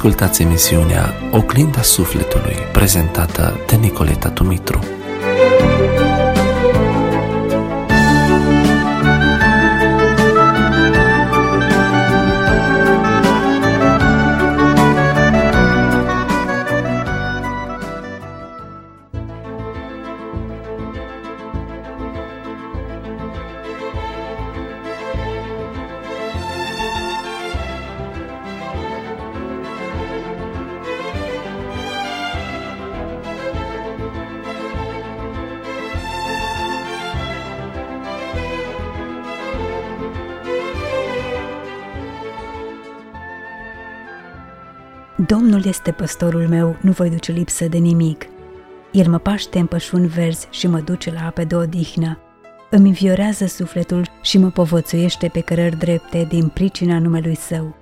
Ascultați emisiunea Oglinda Sufletului, prezentată de Nicoleta Dumitru. Este păstorul meu, nu voi duce lipsă de nimic. El mă paște în pășuni verzi și mă duce la ape de odihnă. Îmi înviorează sufletul și mă povățuiește pe cărări drepte din pricina numelui său.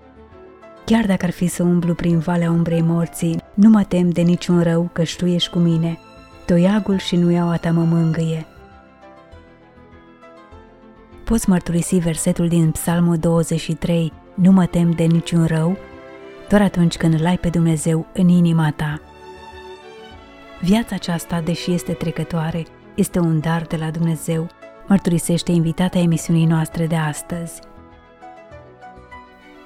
Chiar dacă ar fi să umblu prin valea umbrei morții, nu mă tem de niciun rău, că tu ești cu mine. Toiagul și nuiaua ta mă mângâie. Poți mărturisi versetul din Psalmul 23, Nu mă tem de niciun rău, doar atunci când îl ai pe Dumnezeu în inima ta. Viața aceasta, deși este trecătoare, este un dar de la Dumnezeu, mărturisește invitata emisiunii noastre de astăzi.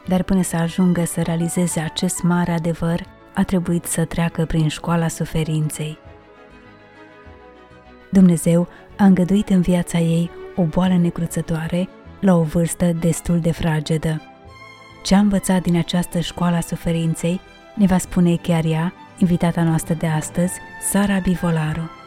Dar până să ajungă să realizeze acest mare adevăr, a trebuit să treacă prin școala suferinței. Dumnezeu a îngăduit în viața ei o boală necruțătoare la o vârstă destul de fragedă. Ce a învățat din această școală a suferinței ne va spune chiar ea, invitata noastră de astăzi, Sara Bivolaru.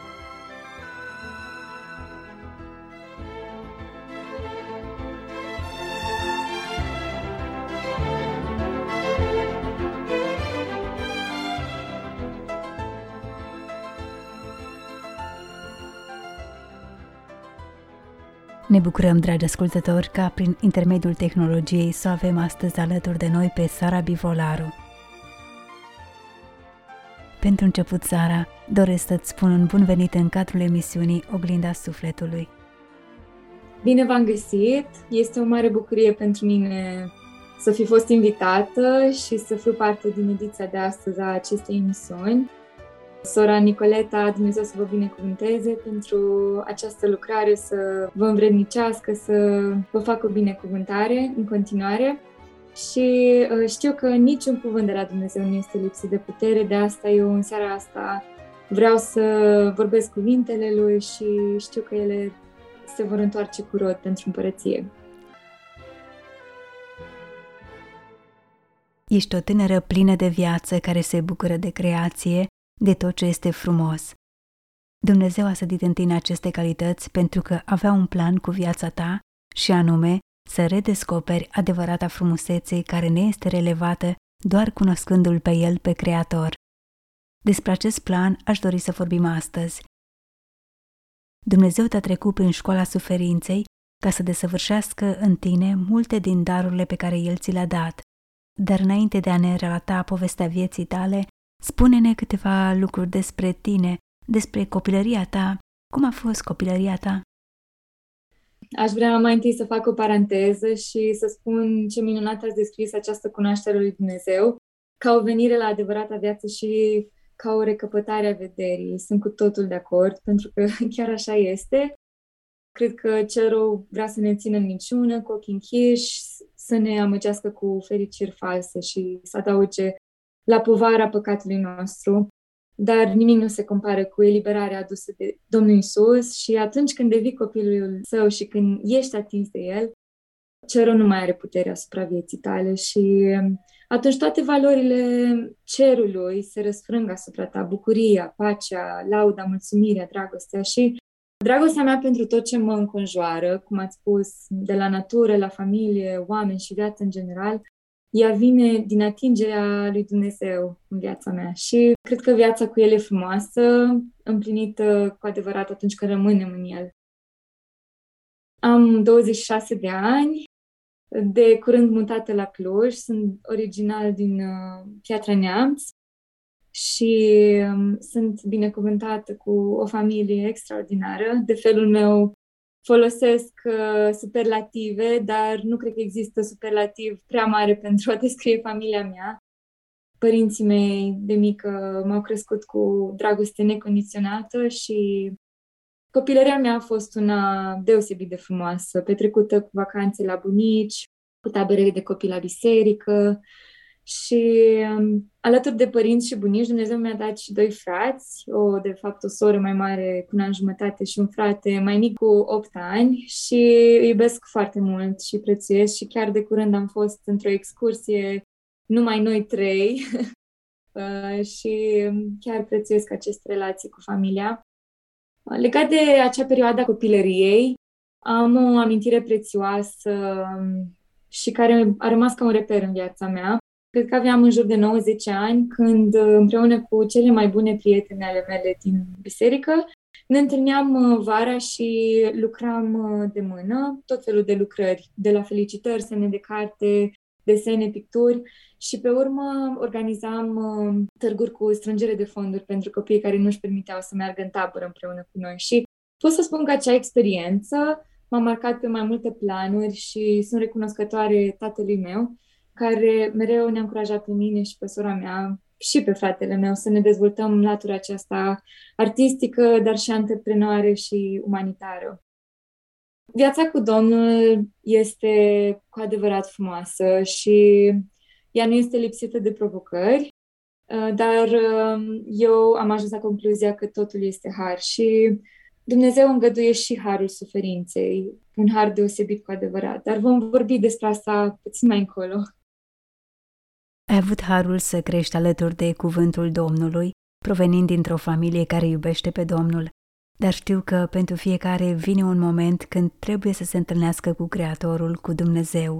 Ne bucurăm, dragi ascultători, ca prin intermediul tehnologiei să avem astăzi alături de noi pe Sara Bivolaru. Pentru început, Sara, doresc să-ți spun un bun venit în cadrul emisiunii Oglinda Sufletului. Bine v-am găsit! Este o mare bucurie pentru mine să fi fost invitată și să fiu parte din ediția de astăzi a acestei emisiuni. Sora Nicoleta, Dumnezeu să vă binecuvânteze pentru această lucrare, să vă învrednicească, să vă facă o binecuvântare în continuare. Și uh, știu că niciun cuvânt de la Dumnezeu nu este lipsit de putere, de asta eu în seara asta vreau să vorbesc cuvintele Lui și știu că ele se vor întoarce cu rod pentru împărăție. Ești o tânără plină de viață care se bucură de creație de tot ce este frumos. Dumnezeu a sădit în tine aceste calități pentru că avea un plan cu viața ta și anume să redescoperi adevărata frumusețe care ne este relevată doar cunoscându-L pe El, pe Creator. Despre acest plan aș dori să vorbim astăzi. Dumnezeu te-a trecut prin școala suferinței ca să desăvârșească în tine multe din darurile pe care El ți le-a dat. Dar înainte de a ne relata povestea vieții tale, Spune-ne câteva lucruri despre tine, despre copilăria ta. Cum a fost copilăria ta? Aș vrea mai întâi să fac o paranteză și să spun ce minunat ați descris această cunoaștere lui Dumnezeu, ca o venire la adevărata viață și ca o recăpătare a vederii. Sunt cu totul de acord, pentru că chiar așa este. Cred că cel rău vrea să ne țină în minciună, cu ochii închiși, să ne amăgească cu fericiri false și să adauge la povara păcatului nostru, dar nimic nu se compară cu eliberarea adusă de Domnul Isus și atunci când devii copilul său și când ești atins de el, cerul nu mai are putere asupra vieții tale și atunci toate valorile cerului se răsfrâng asupra ta, bucuria, pacea, lauda, mulțumirea, dragostea și dragostea mea pentru tot ce mă înconjoară, cum ați spus, de la natură, la familie, oameni și viață în general, ea vine din atingerea lui Dumnezeu în viața mea și cred că viața cu El e frumoasă, împlinită cu adevărat atunci când rămânem în El. Am 26 de ani, de curând mutată la Cluj, sunt original din uh, Piatra Neamț și um, sunt binecuvântată cu o familie extraordinară. De felul meu folosesc uh, superlative, dar nu cred că există superlativ prea mare pentru a descrie familia mea. părinții mei de mică m-au crescut cu dragoste necondiționată și copilăria mea a fost una deosebit de frumoasă, petrecută cu vacanțe la bunici, cu tabere de copii la biserică și um, alături de părinți și bunici, Dumnezeu mi-a dat și doi frați, o, de fapt o soră mai mare cu un an jumătate și un frate mai mic cu 8 ani și îi iubesc foarte mult și prețuiesc și chiar de curând am fost într-o excursie numai noi trei uh, și chiar prețuiesc aceste relații cu familia. Legat de acea perioadă a copilăriei, am o amintire prețioasă um, și care a rămas ca un reper în viața mea. Cred că aveam în jur de 90 ani când, împreună cu cele mai bune prietene ale mele din biserică, ne întâlneam uh, vara și lucram uh, de mână, tot felul de lucrări, de la felicitări, semne de carte, desene, picturi și pe urmă organizam uh, târguri cu strângere de fonduri pentru copiii care nu își permiteau să meargă în tabără împreună cu noi. Și pot să spun că acea experiență m-a marcat pe mai multe planuri și sunt recunoscătoare tatălui meu, care mereu ne-a încurajat pe mine și pe sora mea și pe fratele meu să ne dezvoltăm latura aceasta artistică, dar și antreprenoare și umanitară. Viața cu Domnul este cu adevărat frumoasă și ea nu este lipsită de provocări, uh, dar uh, eu am ajuns la concluzia că totul este har și Dumnezeu îngăduie și harul suferinței, un har deosebit cu adevărat, dar vom vorbi despre asta puțin mai încolo. Ai avut harul să crești alături de cuvântul Domnului, provenind dintr-o familie care iubește pe Domnul, dar știu că pentru fiecare vine un moment când trebuie să se întâlnească cu Creatorul, cu Dumnezeu.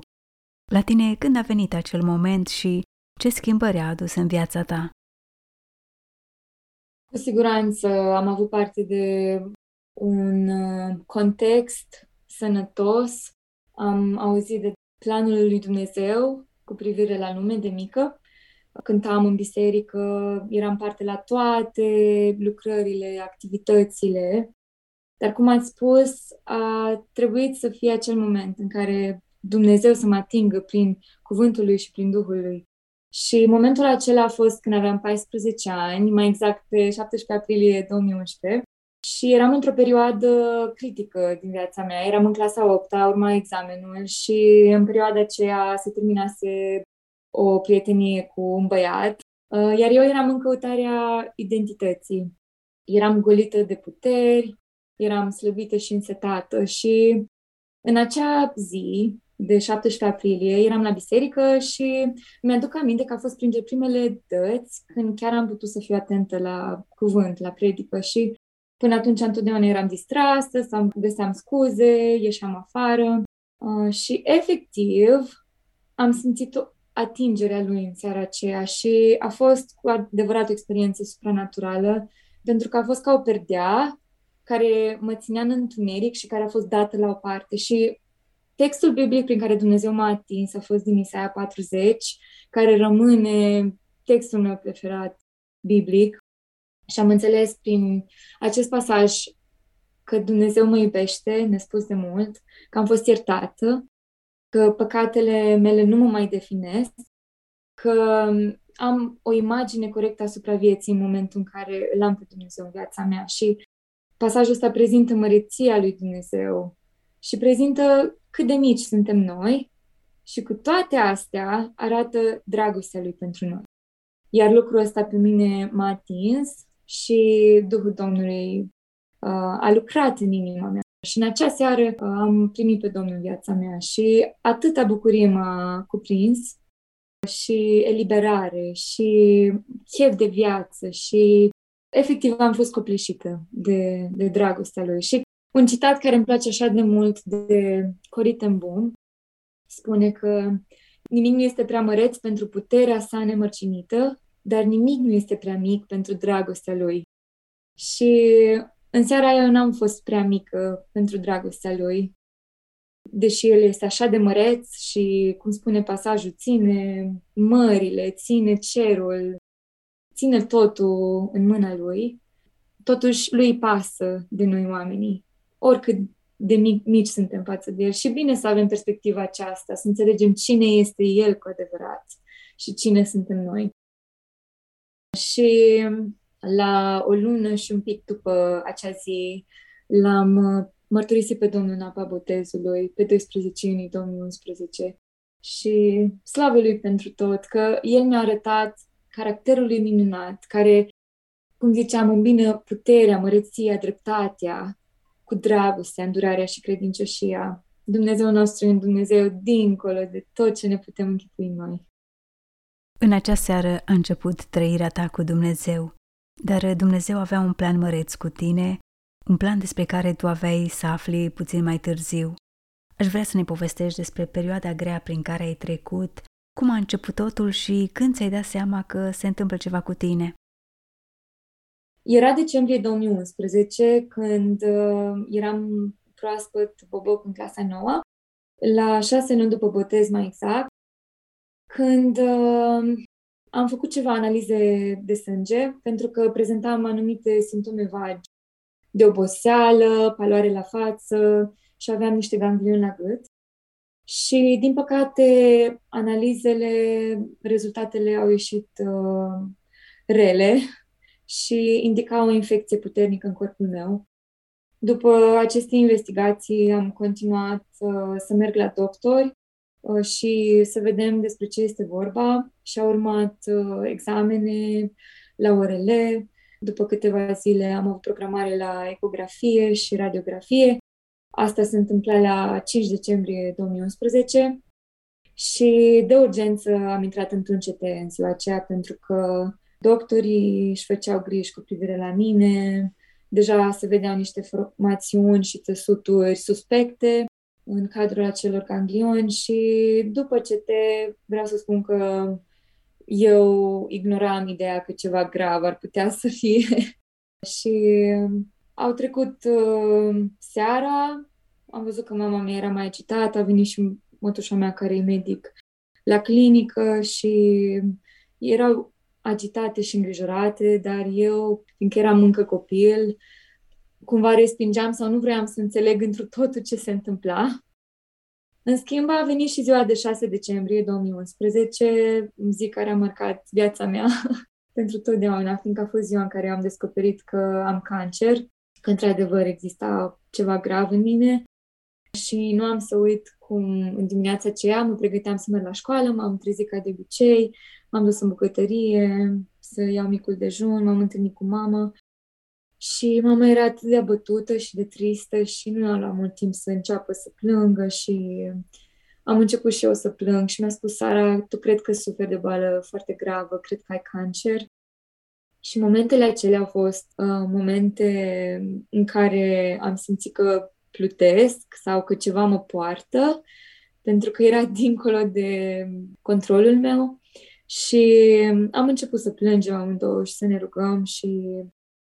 La tine când a venit acel moment și ce schimbări a adus în viața ta? Cu siguranță am avut parte de un uh, context sănătos, am auzit de planul lui Dumnezeu cu privire la lume de mică. Cântam în biserică, eram parte la toate lucrările, activitățile. Dar, cum ați spus, a trebuit să fie acel moment în care Dumnezeu să mă atingă prin cuvântul lui și prin Duhul lui. Și momentul acela a fost când aveam 14 ani, mai exact pe 17 aprilie 2011, și eram într-o perioadă critică din viața mea. Eram în clasa 8 urma examenul și în perioada aceea se terminase o prietenie cu un băiat, uh, iar eu eram în căutarea identității. Eram golită de puteri, eram slăbită și însetată și în acea zi de 17 aprilie eram la biserică și mi-aduc aminte că a fost printre primele dăți când chiar am putut să fiu atentă la cuvânt, la predică și Până atunci întotdeauna eram distrasă sau găseam scuze, ieșeam afară. Uh, și efectiv am simțit o atingerea lui în seara aceea și a fost cu adevărat o experiență supranaturală pentru că a fost ca o perdea care mă ținea în întuneric și care a fost dată la o parte. Și textul biblic prin care Dumnezeu m-a atins a fost din Isaia 40, care rămâne textul meu preferat biblic și am înțeles prin acest pasaj că Dumnezeu mă iubește nespus de mult, că am fost iertată, că păcatele mele nu mă mai definesc, că am o imagine corectă asupra vieții în momentul în care îl am pe Dumnezeu în viața mea și pasajul ăsta prezintă măreția lui Dumnezeu și prezintă cât de mici suntem noi și cu toate astea arată dragostea lui pentru noi. Iar lucrul ăsta pe mine m-a atins și Duhul Domnului uh, a lucrat în inima mea. Și în acea seară uh, am primit pe Domnul în viața mea și atâta bucurie m-a cuprins și eliberare și chef de viață și efectiv am fost copleșită de, de dragostea lui. Și un citat care îmi place așa de mult de Cory ten Boom spune că nimic nu este prea măreț pentru puterea sa nemărcinită, dar nimic nu este prea mic pentru dragostea lui. Și în seara aia eu n-am fost prea mică pentru dragostea lui, deși el este așa de măreț și, cum spune pasajul, ține mările, ține cerul, ține totul în mâna lui, totuși lui pasă de noi oamenii, oricât de mic, mici suntem față de el. Și bine să avem perspectiva aceasta, să înțelegem cine este el cu adevărat și cine suntem noi. Și la o lună și un pic după acea zi l-am uh, mărturisit pe Domnul în apa botezului, pe 12 iunie 2011. Și slavă lui pentru tot, că el mi-a arătat caracterul lui minunat, care, cum ziceam, îmbină puterea, măreția, dreptatea, cu dragostea, îndurarea și credincioșia. Dumnezeu nostru e un Dumnezeu dincolo de tot ce ne putem închipui noi. În acea seară a început trăirea ta cu Dumnezeu, dar Dumnezeu avea un plan măreț cu tine, un plan despre care tu aveai să afli puțin mai târziu. Aș vrea să ne povestești despre perioada grea prin care ai trecut, cum a început totul și când ți-ai dat seama că se întâmplă ceva cu tine. Era decembrie 2011, când uh, eram proaspăt boboc în clasa nouă, la șase luni după botez mai exact, când uh, am făcut ceva analize de sânge, pentru că prezentam anumite simptome vagi de oboseală, paloare la față și aveam niște ganglioni la gât. Și, din păcate, analizele, rezultatele au ieșit uh, rele și indicau o infecție puternică în corpul meu. După aceste investigații am continuat uh, să merg la doctori uh, și să vedem despre ce este vorba și au urmat uh, examene la ORL. După câteva zile am avut programare la ecografie și radiografie. Asta se întâmpla la 5 decembrie 2011 și de urgență am intrat într-un CT în ziua aceea pentru că doctorii își făceau griji cu privire la mine, deja se vedeau niște formațiuni și țăsuturi suspecte în cadrul acelor ganglioni și după ce te vreau să spun că eu ignoram ideea că ceva grav ar putea să fie. Și au trecut uh, seara, am văzut că mama mea era mai agitată, a venit și mătușa mea care e medic la clinică și erau agitate și îngrijorate, dar eu, fiindcă eram încă copil, cumva respingeam sau nu vreau să înțeleg într totul ce se întâmpla. În schimb, a venit și ziua de 6 decembrie 2011, zi care a marcat viața mea pentru totdeauna, fiindcă a fost ziua în care am descoperit că am cancer, că într-adevăr exista ceva grav în mine și nu am să uit cum în dimineața aceea mă pregăteam să merg la școală, m-am trezit ca de obicei, m-am dus în bucătărie să iau micul dejun, m-am întâlnit cu mama și mama era atât de abătută și de tristă și nu a luat mult timp să înceapă să plângă și am început și eu să plâng și mi-a spus, Sara, tu cred că suferi de boală foarte gravă, cred că ai cancer. Și momentele acelea au fost uh, momente în care am simțit că plutesc sau că ceva mă poartă, pentru că era dincolo de controlul meu. Și am început să plângem amândouă și să ne rugăm și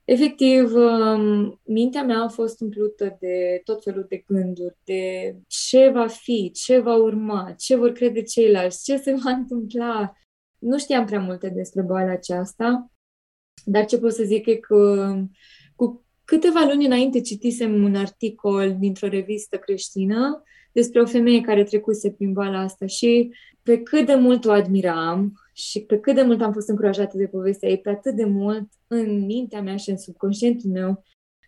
efectiv um, mintea mea a fost umplută de tot felul de gânduri, de ce va fi, ce va urma, ce vor crede ceilalți, ce se va întâmpla. Nu știam prea multe despre boala aceasta, dar ce pot să zic e că cu câteva luni înainte citisem un articol dintr-o revistă creștină despre o femeie care trecuse prin boala asta și pe cât de mult o admiram și pe cât de mult am fost încurajată de povestea ei, pe atât de mult în mintea mea și în subconștientul meu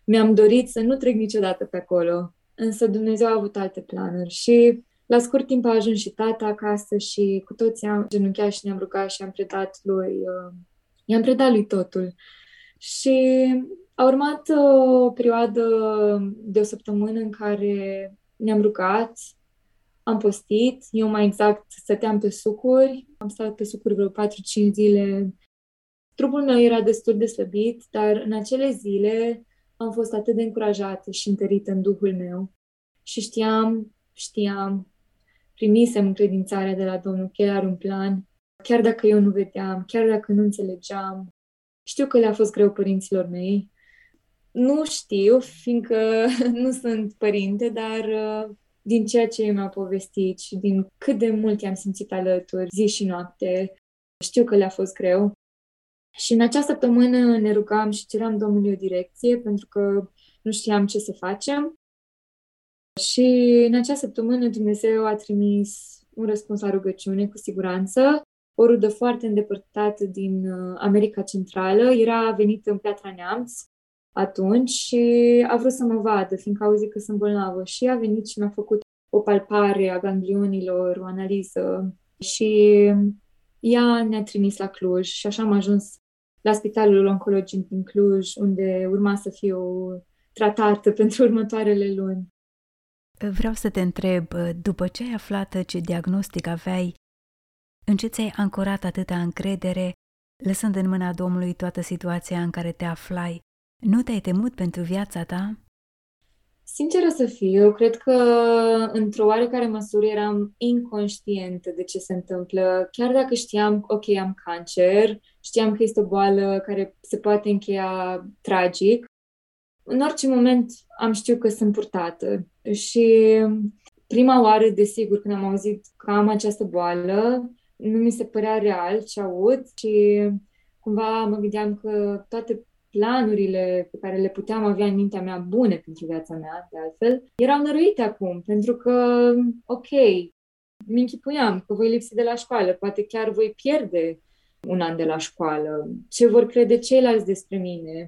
mi-am dorit să nu trec niciodată pe acolo. Însă Dumnezeu a avut alte planuri și la scurt timp a ajuns și tata acasă și cu toții am genunchiat și ne-am rugat și am predat lui, uh, i-am predat lui totul. Și a urmat o perioadă de o săptămână în care ne-am rugat, am postit, eu mai exact stăteam pe sucuri, am stat pe sucuri vreo 4-5 zile. Trupul meu era destul de slăbit, dar în acele zile am fost atât de încurajată și întărită în Duhul meu. Și știam, știam, primisem încredințarea de la Domnul că El are un plan, chiar dacă eu nu vedeam, chiar dacă nu înțelegeam. Știu că le-a fost greu părinților mei. Nu știu, fiindcă nu sunt părinte, dar uh, din ceea ce mi-au povestit și din cât de mult i-am simțit alături zi și noapte. Știu că le-a fost greu. Și în acea săptămână ne rugam și ceream Domnului o direcție pentru că nu știam ce să facem. Și în acea săptămână Dumnezeu a trimis un răspuns la rugăciune, cu siguranță. o rudă foarte îndepărtată din uh, America Centrală. Era venită în Piatra Neamț atunci și a vrut să mă vadă, fiindcă a auzit că sunt bolnavă. Și a venit și mi-a făcut o palpare a ganglionilor, o analiză și ea ne-a trimis la Cluj și așa am ajuns la Spitalul Oncologic din Cluj, unde urma să fiu tratată pentru următoarele luni. Vreau să te întreb, după ce ai aflat ce diagnostic aveai, în ce ți-ai ancorat atâta încredere, lăsând în mâna Domnului toată situația în care te aflai, nu te-ai temut pentru viața ta? Sinceră să fiu, eu cred că într-o oarecare măsură eram inconștientă de ce se întâmplă. Chiar dacă știam, ok, am cancer, știam că este o boală care se poate încheia tragic, în orice moment am știut că sunt purtată. Și prima oară, desigur, când am auzit că am această boală, nu mi se părea real ce aud și cumva mă gândeam că toate planurile pe care le puteam avea în mintea mea bune pentru viața mea, de altfel, erau năruite acum, pentru că, ok, mi închipuiam că voi lipsi de la școală, poate chiar voi pierde un an de la școală, ce vor crede ceilalți despre mine.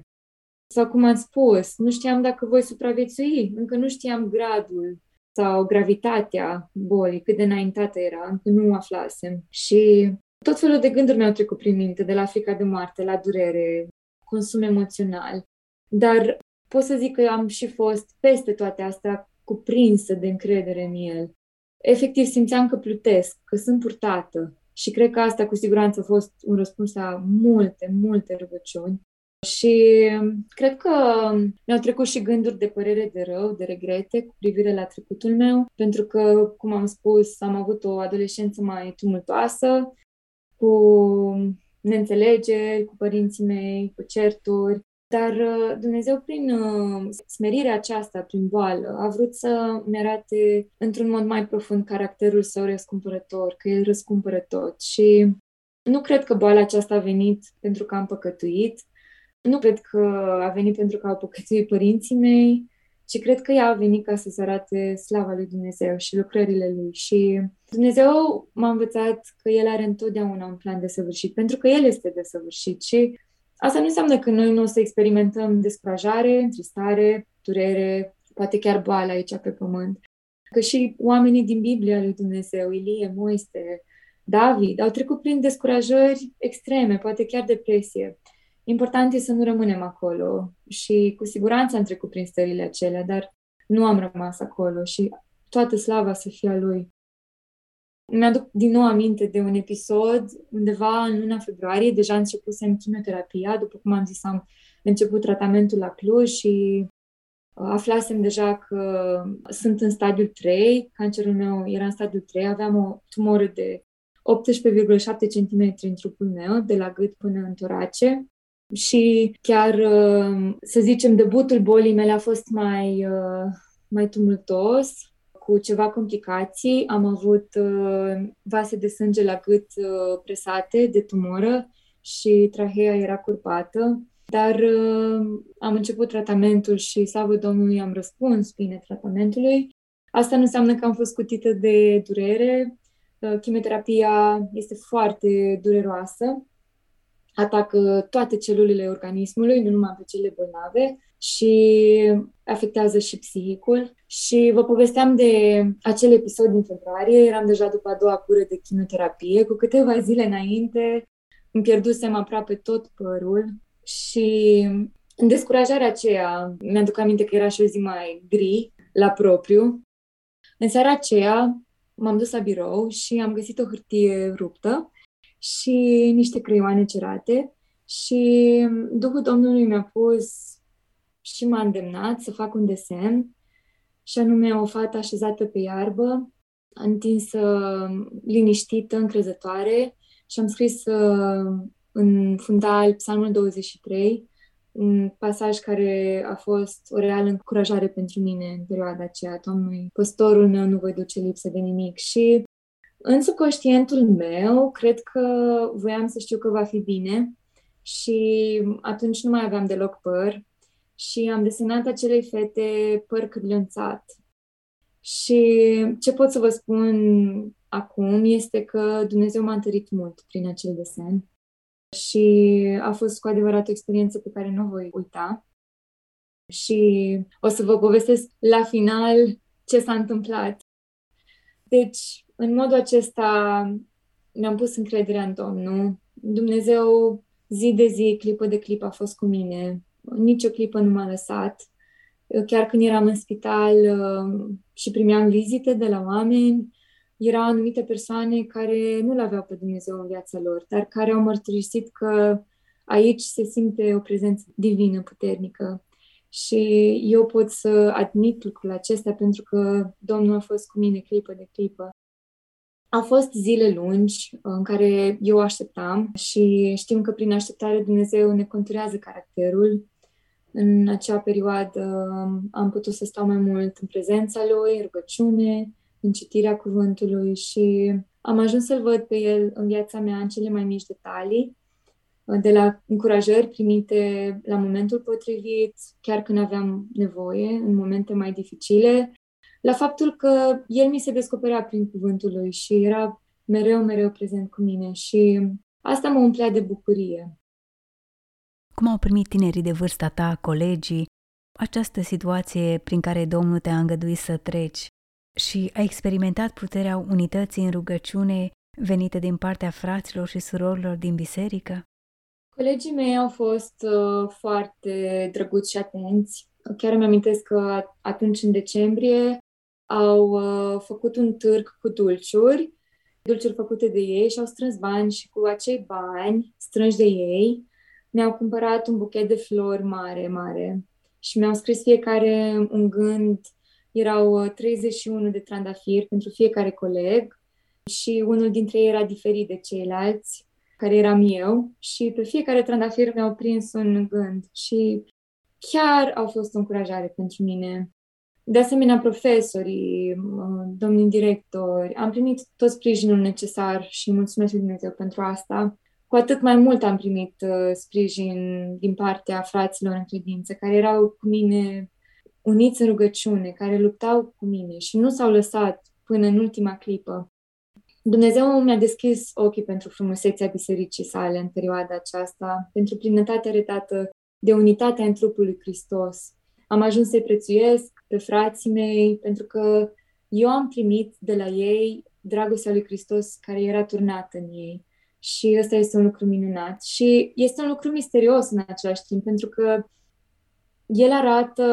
Sau cum am spus, nu știam dacă voi supraviețui, încă nu știam gradul sau gravitatea bolii, cât de înaintată era, încă nu aflasem. Și tot felul de gânduri mi-au trecut prin minte, de la frica de moarte, la durere, consum emoțional. Dar pot să zic că am și fost peste toate astea cuprinsă de încredere în el. Efectiv simțeam că plutesc, că sunt purtată. Și cred că asta cu siguranță a fost un răspuns la multe, multe rugăciuni. Și cred că mi-au trecut și gânduri de părere de rău, de regrete cu privire la trecutul meu, pentru că, cum am spus, am avut o adolescență mai tumultoasă, cu neînțelegeri cu părinții mei, cu certuri, dar uh, Dumnezeu, prin uh, smerirea aceasta, prin boală, a vrut să-mi arate într-un mod mai profund caracterul său răscumpărător, că El răscumpără tot. Și nu cred că boala aceasta a venit pentru că am păcătuit, nu cred că a venit pentru că au păcătuit părinții mei, ci cred că ea a venit ca să se arate slava lui Dumnezeu și lucrările lui. Și Dumnezeu m-a învățat că El are întotdeauna un plan de săvârșit, pentru că El este de săvârșit. Și asta nu înseamnă că noi nu o să experimentăm descurajare, întristare, durere, poate chiar boală aici pe pământ. Că și oamenii din Biblia lui Dumnezeu, Ilie, Moise, David, au trecut prin descurajări extreme, poate chiar depresie. Important e să nu rămânem acolo și cu siguranță am trecut prin stările acelea, dar nu am rămas acolo și toată slava să fie a Lui. Mi-aduc din nou aminte de un episod undeva în luna februarie, deja începusem chimioterapia, după cum am zis, am început tratamentul la Cluj și uh, aflasem deja că sunt în stadiul 3, cancerul meu era în stadiul 3, aveam o tumoră de 18,7 cm în trupul meu, de la gât până în torace și chiar, uh, să zicem, debutul bolii mele a fost mai, uh, mai tumultos, cu ceva complicații. Am avut uh, vase de sânge la gât presate de tumoră și trahea era curpată. Dar am început tratamentul și, slavă Domnului, am răspuns bine tratamentului. Asta nu înseamnă că am fost scutită de durere. Chimioterapia este foarte dureroasă atacă toate celulele organismului, nu numai pe cele bolnave și afectează și psihicul. Și vă povesteam de acel episod din februarie, eram deja după a doua cură de chimioterapie, cu câteva zile înainte îmi pierdusem aproape tot părul și în descurajarea aceea, mi-aduc aminte că era și o zi mai gri la propriu, în seara aceea m-am dus la birou și am găsit o hârtie ruptă și niște creioane cerate și Duhul Domnului mi-a pus și m-a îndemnat să fac un desen și anume o fată așezată pe iarbă, întinsă, liniștită, încrezătoare și am scris uh, în fundal Psalmul 23, un pasaj care a fost o reală încurajare pentru mine în perioada aceea. Domnului, păstorul meu nu voi duce lipsă de nimic. Și în subconștientul meu, cred că voiam să știu că va fi bine și atunci nu mai aveam deloc păr și am desenat acelei fete păr cârlânțat. Și ce pot să vă spun, acum este că Dumnezeu m-a întărit mult prin acel desen și a fost cu adevărat o experiență pe care nu o voi uita. Și o să vă povestesc la final ce s-a întâmplat. Deci, în modul acesta mi-am pus încrederea în Domnul. Dumnezeu zi de zi, clipă de clipă a fost cu mine. Nici o clipă nu m-a lăsat. Chiar când eram în spital uh, și primeam vizite de la oameni, erau anumite persoane care nu l-aveau pe Dumnezeu în viața lor, dar care au mărturisit că aici se simte o prezență divină puternică. Și eu pot să admit lucrul acesta pentru că Domnul a fost cu mine clipă de clipă. Au fost zile lungi în care eu așteptam și știm că prin așteptare Dumnezeu ne conturează caracterul. În acea perioadă am putut să stau mai mult în prezența Lui, în rugăciune, în citirea cuvântului și am ajuns să-L văd pe El în viața mea în cele mai mici detalii, de la încurajări primite la momentul potrivit, chiar când aveam nevoie, în momente mai dificile, la faptul că El mi se descoperea prin cuvântul Lui și era mereu, mereu prezent cu mine și asta mă umplea de bucurie. Cum au primit tinerii de vârsta ta, colegii, această situație prin care Domnul te-a îngăduit să treci și ai experimentat puterea unității în rugăciune venite din partea fraților și surorilor din biserică? Colegii mei au fost uh, foarte drăguți și atenți. Chiar îmi amintesc că atunci, în decembrie, au uh, făcut un târg cu dulciuri, dulciuri făcute de ei și au strâns bani și cu acei bani strânși de ei mi-au cumpărat un buchet de flori mare, mare și mi-au scris fiecare un gând. Erau 31 uh, de trandafiri pentru fiecare coleg și unul dintre ei era diferit de ceilalți, care eram eu și pe fiecare trandafir mi-au prins un gând și chiar au fost o încurajare pentru mine. De asemenea, profesorii, uh, domnii directori, am primit tot sprijinul necesar și mulțumesc lui Dumnezeu pentru asta. Cu atât mai mult am primit uh, sprijin din partea fraților în credință, care erau cu mine uniți în rugăciune, care luptau cu mine și nu s-au lăsat până în ultima clipă. Dumnezeu mi-a deschis ochii pentru frumusețea bisericii sale în perioada aceasta, pentru plinătatea redată de unitatea în trupul lui Hristos. Am ajuns să-i prețuiesc pe frații mei, pentru că eu am primit de la ei dragostea lui Hristos care era turnată în ei. Și ăsta este un lucru minunat. Și este un lucru misterios în același timp, pentru că el arată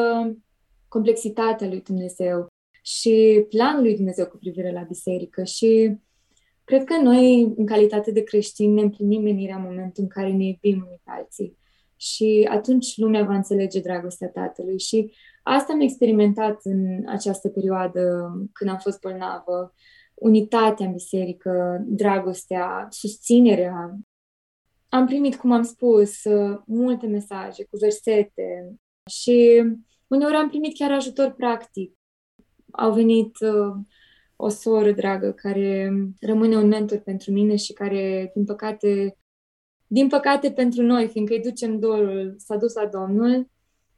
complexitatea lui Dumnezeu și planul lui Dumnezeu cu privire la biserică. Și cred că noi, în calitate de creștini, ne împlinim menirea în momentul în care ne iubim unii pe alții. Și atunci lumea va înțelege dragostea Tatălui. Și asta am experimentat în această perioadă când am fost bolnavă. Unitatea în biserică, dragostea, susținerea. Am primit, cum am spus, multe mesaje cu versete și uneori am primit chiar ajutor practic. Au venit uh, o soră dragă care rămâne un mentor pentru mine și care, din păcate, din păcate pentru noi, fiindcă îi ducem dorul, s-a dus la Domnul,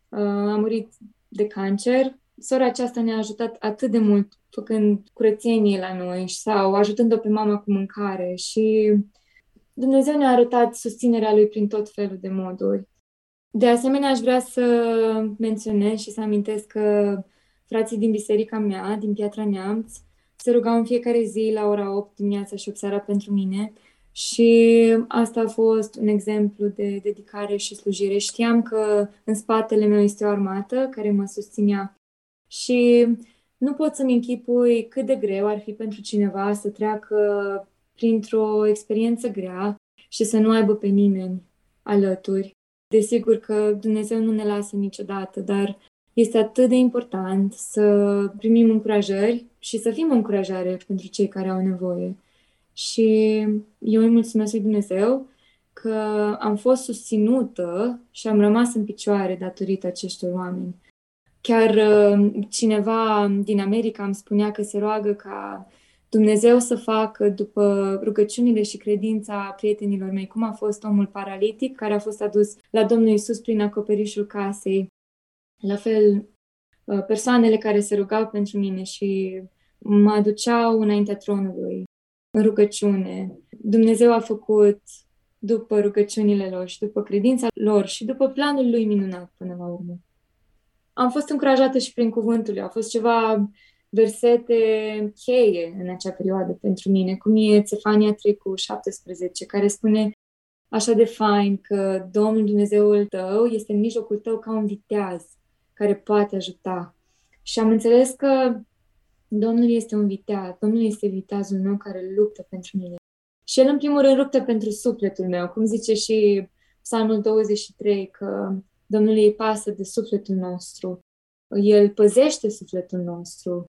uh, a murit de cancer. Sora aceasta ne-a ajutat atât de mult făcând curățenie la noi sau ajutând-o pe mama cu mâncare și Dumnezeu ne-a arătat susținerea Lui prin tot felul de moduri. De asemenea, aș vrea să menționez și să amintesc că frații din biserica mea, din Piatra Neamț, se rugau în fiecare zi la ora 8 dimineața și 8 seara pentru mine și asta a fost un exemplu de dedicare și slujire. Știam că în spatele meu este o armată care mă susținea și nu pot să-mi închipui cât de greu ar fi pentru cineva să treacă printr-o experiență grea și să nu aibă pe nimeni alături. Desigur că Dumnezeu nu ne lasă niciodată, dar este atât de important să primim încurajări și să fim încurajare pentru cei care au nevoie. Și eu îi mulțumesc lui Dumnezeu că am fost susținută și am rămas în picioare datorită acestor oameni. Chiar uh, cineva din America îmi spunea că se roagă ca Dumnezeu să facă după rugăciunile și credința prietenilor mei, cum a fost omul paralitic care a fost adus la Domnul Isus prin acoperișul casei. La fel, uh, persoanele care se rugau pentru mine și mă aduceau înaintea tronului în rugăciune. Dumnezeu a făcut după rugăciunile lor și după credința lor și după planul lui minunat până la urmă. Am fost încurajată și prin cuvântul lui. A fost ceva versete cheie în acea perioadă pentru mine, cum e Țefania 3 cu 17, care spune așa de fain că Domnul Dumnezeul tău este în mijlocul tău ca un viteaz care poate ajuta. Și am înțeles că Domnul este un viteaz, Domnul este viteazul meu care luptă pentru mine. Și El, în primul rând, luptă pentru sufletul meu, cum zice și Psalmul 23, că Domnul îi pasă de sufletul nostru. El păzește sufletul nostru.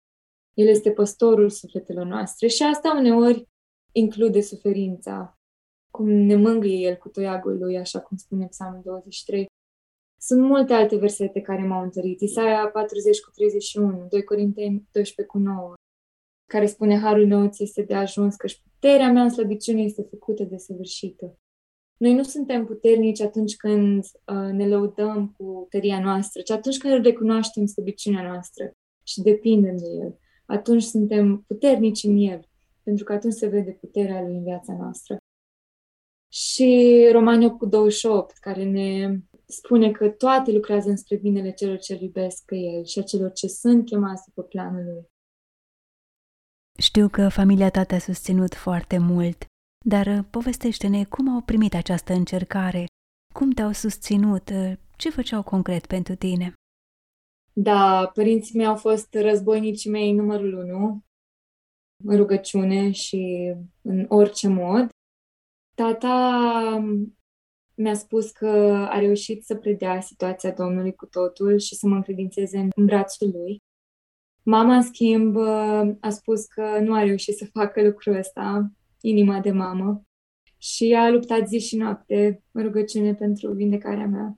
El este păstorul sufletelor noastre și asta uneori include suferința, cum ne mângâie El cu toiagul Lui, așa cum spune Psalmul 23. Sunt multe alte versete care m-au întărit. Isaia 40 cu 31, 2 Corinteni 12 cu 9, care spune Harul meu ți este de ajuns, că și puterea mea în slăbiciune este făcută de săvârșită. Noi nu suntem puternici atunci când uh, ne lăudăm cu tăria noastră, ci atunci când recunoaștem slăbiciunea noastră și depindem de El. Atunci suntem puternici în El, pentru că atunci se vede puterea Lui în viața noastră. Și Romani 8 cu 28, care ne spune că toate lucrează înspre binele celor ce iubesc pe El și a celor ce sunt chemați după planul Lui. Știu că familia ta te-a susținut foarte mult, dar uh, povestește-ne cum au primit această încercare, cum te-au susținut, uh, ce făceau concret pentru tine. Da, părinții mei au fost războinicii mei numărul unu, în rugăciune și în orice mod. Tata mi-a spus că a reușit să predea situația Domnului cu totul și să mă încredințeze în brațul lui. Mama, în schimb, a spus că nu a reușit să facă lucrul ăsta, inima de mamă, și a luptat zi și noapte în rugăciune pentru vindecarea mea.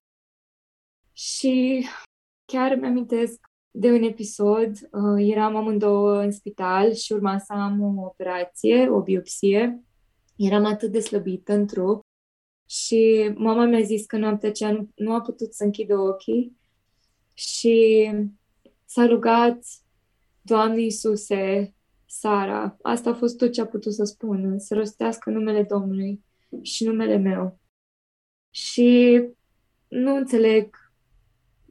Și chiar mi-amintesc de un episod, uh, eram amândouă în spital și urma să am o operație, o biopsie. Eram atât de slăbită în trup și mama mi-a zis că noaptea aceea nu, nu a putut să închidă ochii și s-a rugat Doamne Iisuse, Sara, asta a fost tot ce a putut să spună, să rostească numele Domnului și numele meu. Și nu înțeleg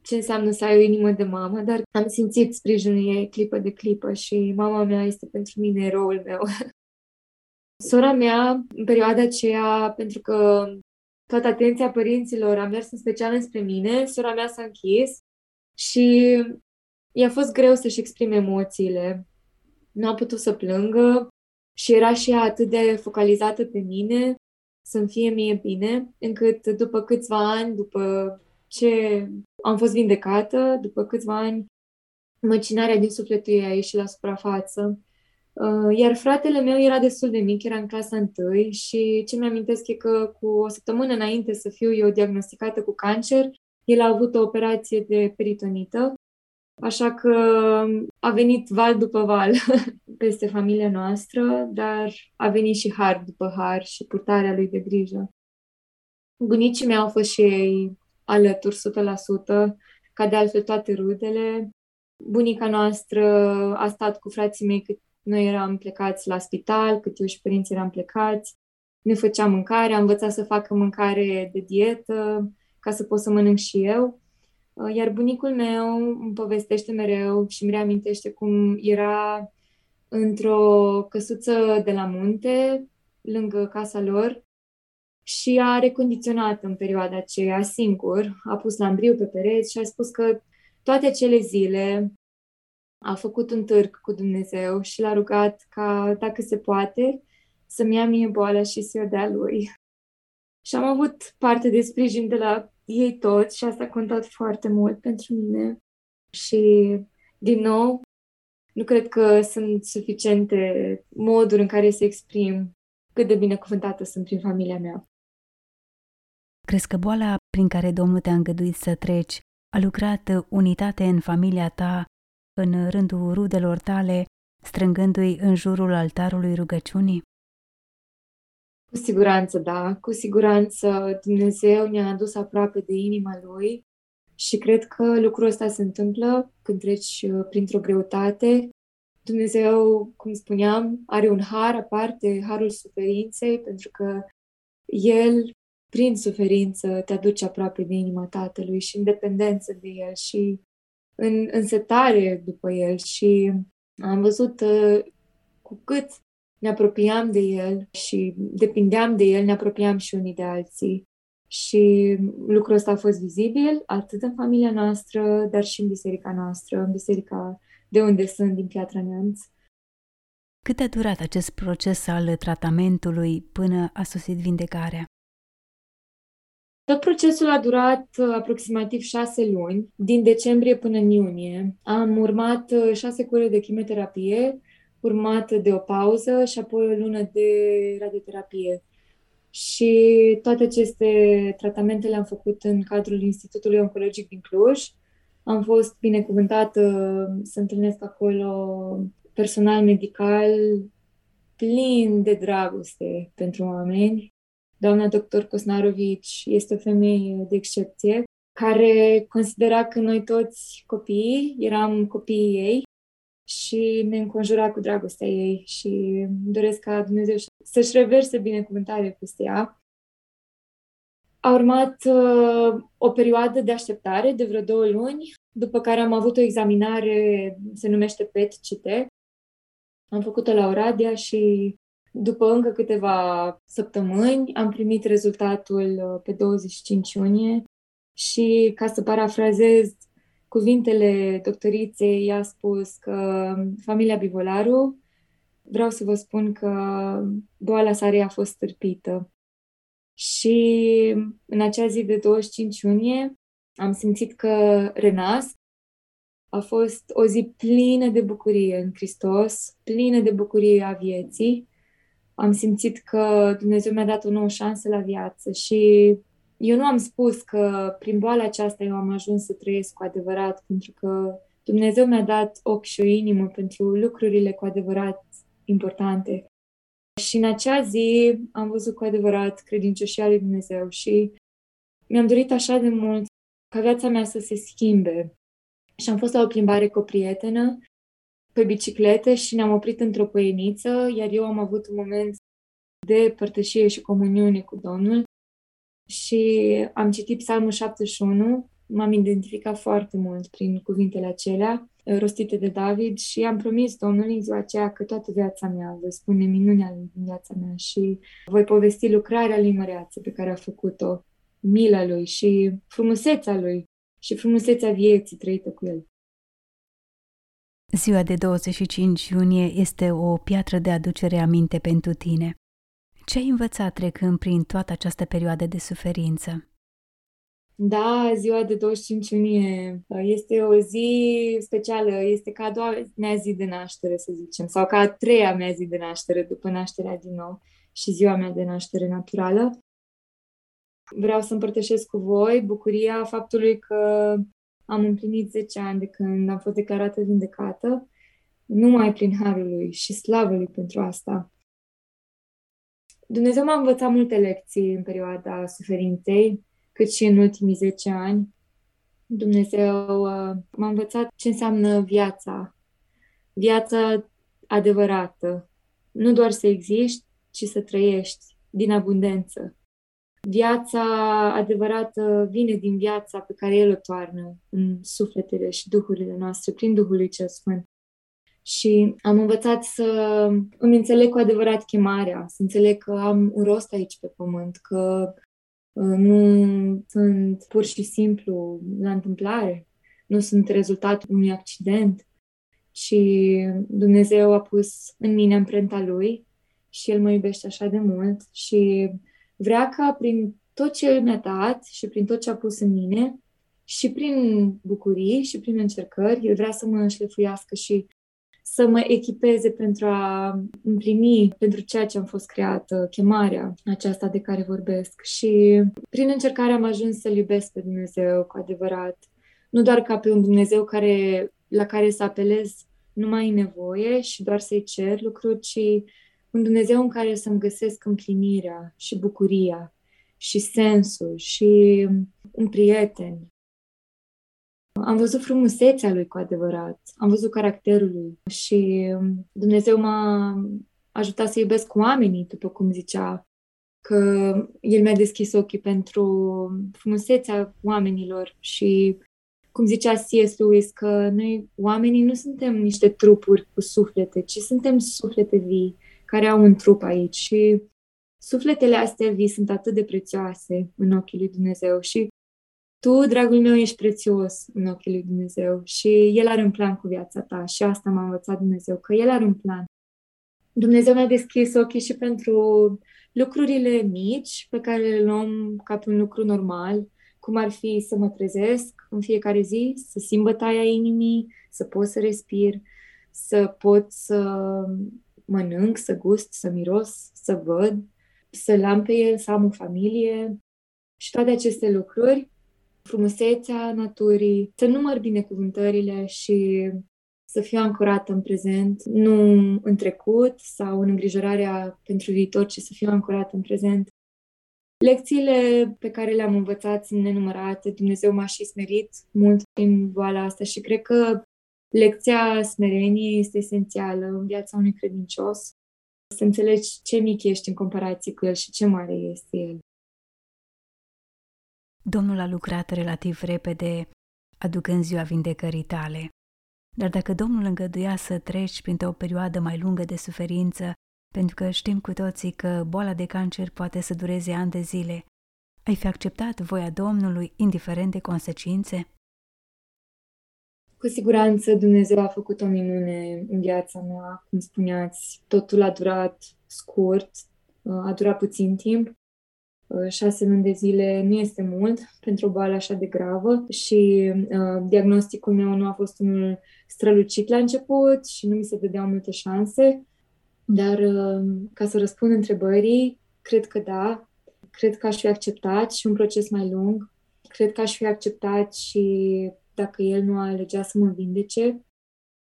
ce înseamnă să ai o inimă de mamă, dar am simțit sprijinul ei clipă de clipă și mama mea este pentru mine eroul meu. Sora mea, în perioada aceea, pentru că toată atenția părinților a mers în special înspre mine, sora mea s-a închis și i-a fost greu să-și exprime emoțiile. Nu a putut să plângă și era și ea atât de focalizată pe mine, să-mi fie mie bine, încât după câțiva ani, după ce am fost vindecată, după câțiva ani, măcinarea din sufletul ei a ieșit la suprafață. Uh, iar fratele meu era destul de mic, era în clasa 1 și ce mi-amintesc e că cu o săptămână înainte să fiu eu diagnosticată cu cancer, el a avut o operație de peritonită, așa că a venit val după val peste familia noastră, dar a venit și har după har și purtarea lui de grijă. Bunicii mei au fost și ei alături 100%, ca de altfel toate rudele. Bunica noastră a stat cu frații mei cât noi eram plecați la spital, cât eu și părinții eram plecați. Ne făcea mâncare, am învățat să facă mâncare de dietă, ca să pot să mănânc și eu. Iar bunicul meu îmi povestește mereu și îmi reamintește cum era într-o căsuță de la munte, lângă casa lor, și a recondiționat în perioada aceea singur, a pus lambriu pe pereți și a spus că toate acele zile a făcut un târg cu Dumnezeu și l-a rugat ca, dacă se poate, să-mi ia mie boala și să o dea lui. Și am avut parte de sprijin de la ei toți și asta a contat foarte mult pentru mine. Și, din nou, nu cred că sunt suficiente moduri în care să exprim cât de binecuvântată sunt prin familia mea. Crezi că boala prin care Domnul te-a îngăduit să treci a lucrat unitate în familia ta, în rândul rudelor tale, strângându-i în jurul altarului rugăciunii? Cu siguranță, da. Cu siguranță Dumnezeu ne-a adus aproape de inima Lui și cred că lucrul ăsta se întâmplă când treci uh, printr-o greutate Dumnezeu, cum spuneam, are un har aparte, harul suferinței, pentru că El, prin suferință, te aduce aproape de inima Tatălui și în dependență de El și în însetare după El. Și am văzut uh, cu cât ne apropiam de El și depindeam de El, ne apropiam și unii de alții. Și lucrul ăsta a fost vizibil atât în familia noastră, dar și în biserica noastră, în biserica de unde sunt, din Piatra Neamț. Cât a durat acest proces al tratamentului până a sosit vindecarea? Tot procesul a durat uh, aproximativ șase luni, din decembrie până în iunie. Am urmat uh, șase cure de chimioterapie, urmat de o pauză și apoi o lună de radioterapie. Și toate aceste tratamente le-am făcut în cadrul Institutului Oncologic din Cluj. Am fost binecuvântată să întâlnesc acolo personal medical plin de dragoste pentru oameni. Doamna doctor Cosnarovici este o femeie de excepție care considera că noi toți copiii eram copiii ei și ne înconjura cu dragostea ei și doresc ca Dumnezeu să-și reverse binecuvântare peste ea. A urmat uh, o perioadă de așteptare de vreo două luni, după care am avut o examinare, se numește PET-CT. Am făcut-o la Oradea și după încă câteva săptămâni am primit rezultatul uh, pe 25 iunie și, ca să parafrazez cuvintele doctoriței, i-a spus că familia Bivolaru, vreau să vă spun că boala sare a fost stârpită. Și în acea zi de 25 iunie am simțit că renasc. A fost o zi plină de bucurie în Hristos, plină de bucurie a vieții. Am simțit că Dumnezeu mi-a dat o nouă șansă la viață și eu nu am spus că prin boala aceasta eu am ajuns să trăiesc cu adevărat, pentru că Dumnezeu mi-a dat ochi și o inimă pentru lucrurile cu adevărat importante. Și în acea zi am văzut cu adevărat credincioșia lui Dumnezeu și mi-am dorit așa de mult ca viața mea să se schimbe. Și am fost la o plimbare cu o prietenă pe biciclete și ne-am oprit într-o păieniță, iar eu am avut un moment de părtășie și comuniune cu Domnul și am citit Psalmul 71, m-am identificat foarte mult prin cuvintele acelea uh, rostite de David și am promis Domnului în ziua aceea că toată viața mea voi spune minunea din viața mea și voi povesti lucrarea lui măreață pe care a făcut-o, mila lui și frumusețea lui și frumusețea vieții trăită cu el. Ziua de 25 iunie este o piatră de aducere aminte pentru tine. Ce ai învățat trecând prin toată această perioadă de suferință? Da, ziua de 25 iunie este o zi specială, este ca a doua mea zi de naștere, să zicem, sau ca a treia mea zi de naștere după nașterea din nou și ziua mea de naștere naturală. Vreau să împărtășesc cu voi bucuria faptului că am împlinit 10 ani de când am fost declarată vindecată, numai prin Harul lui și slavă lui pentru asta. Dumnezeu m-a învățat multe lecții în perioada suferinței, cât și în ultimii 10 ani. Dumnezeu uh, m-a învățat ce înseamnă viața, viața adevărată. Nu doar să existi, ci să trăiești din abundență. Viața adevărată vine din viața pe care El o toarnă în sufletele și duhurile noastre, prin Duhul lui Cel Sfânt. Și am învățat să îmi înțeleg cu adevărat chemarea, să înțeleg că am un rost aici pe pământ, că uh, nu sunt pur și simplu la întâmplare, nu sunt rezultatul unui accident, și Dumnezeu a pus în mine amprenta Lui și El mă iubește așa de mult și vrea ca prin tot ce El mi-a dat și prin tot ce a pus în mine și prin bucurii și prin încercări, El vrea să mă înșlefuiască și să mă echipeze pentru a împlini pentru ceea ce am fost creată, chemarea aceasta de care vorbesc. Și prin încercare am ajuns să-L iubesc pe Dumnezeu cu adevărat. Nu doar ca pe un Dumnezeu care, la care să apelez numai în nevoie și doar să-i cer lucruri, ci un Dumnezeu în care să-mi găsesc împlinirea și bucuria și sensul și un prieten Am văzut frumusețea lui cu adevărat, am văzut caracterul lui și Dumnezeu m-a ajutat să iubesc oamenii, după cum zicea, că El mi-a deschis ochii pentru frumusețea oamenilor și cum zicea C.S. Lewis, că noi oamenii nu suntem niște trupuri cu suflete, ci suntem suflete vii care au un trup aici și sufletele astea vii sunt atât de prețioase în ochii lui Dumnezeu și tu, dragul meu, ești prețios în ochii lui Dumnezeu și El are un plan cu viața ta și asta m-a învățat Dumnezeu, că El are un plan. Dumnezeu mi-a deschis ochii și pentru lucrurile mici pe care le luăm ca pe un lucru normal, cum ar fi să mă trezesc în fiecare zi, să simt bătaia inimii, să pot să respir, să pot să mănânc, să gust, să miros, să văd, să-l am pe el, să am o familie și toate aceste lucruri, frumusețea naturii, să număr binecuvântările și să fiu ancorată în prezent, nu în trecut sau în îngrijorarea pentru viitor, ci să fiu ancorată în prezent. Lecțiile pe care le-am învățat sunt nenumărate. Dumnezeu m-a și smerit mult în boala asta și cred că lecția smereniei este esențială în viața unui credincios. Să înțelegi ce mic ești în comparație cu el și ce mare este el. Domnul a lucrat relativ repede, aducând ziua vindecării tale. Dar dacă Domnul îngăduia să treci printr-o perioadă mai lungă de suferință, pentru că știm cu toții că boala de cancer poate să dureze ani de zile, ai fi acceptat voia Domnului, indiferent de consecințe? Cu siguranță Dumnezeu a făcut o minune în viața mea, cum spuneați. Totul a durat scurt, a durat puțin timp. Șase luni de zile nu este mult pentru o boală așa de gravă și uh, diagnosticul meu nu a fost unul strălucit la început și nu mi se dădeau multe șanse, dar uh, ca să răspund întrebării, cred că da, cred că aș fi acceptat și un proces mai lung, cred că aș fi acceptat și dacă el nu alegea să mă vindece,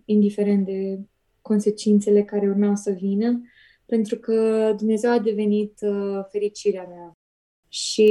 indiferent de consecințele care urmau să vină, pentru că Dumnezeu a devenit uh, fericirea mea. Și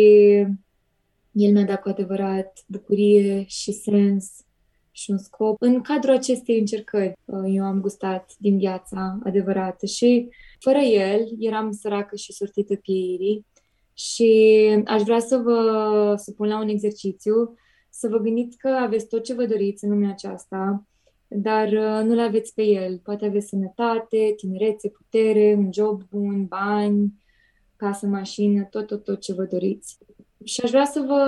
El mi-a dat cu adevărat bucurie și sens și un scop. În cadrul acestei încercări, uh, eu am gustat din viața adevărată și fără el eram săracă și sortită pieirii și aș vrea să vă supun la un exercițiu, să vă gândiți că aveți tot ce vă doriți în lumea aceasta, dar uh, nu le aveți pe el. Poate aveți sănătate, tinerețe, putere, un job bun, bani, casă, mașină, tot, tot, tot ce vă doriți. Și aș vrea să vă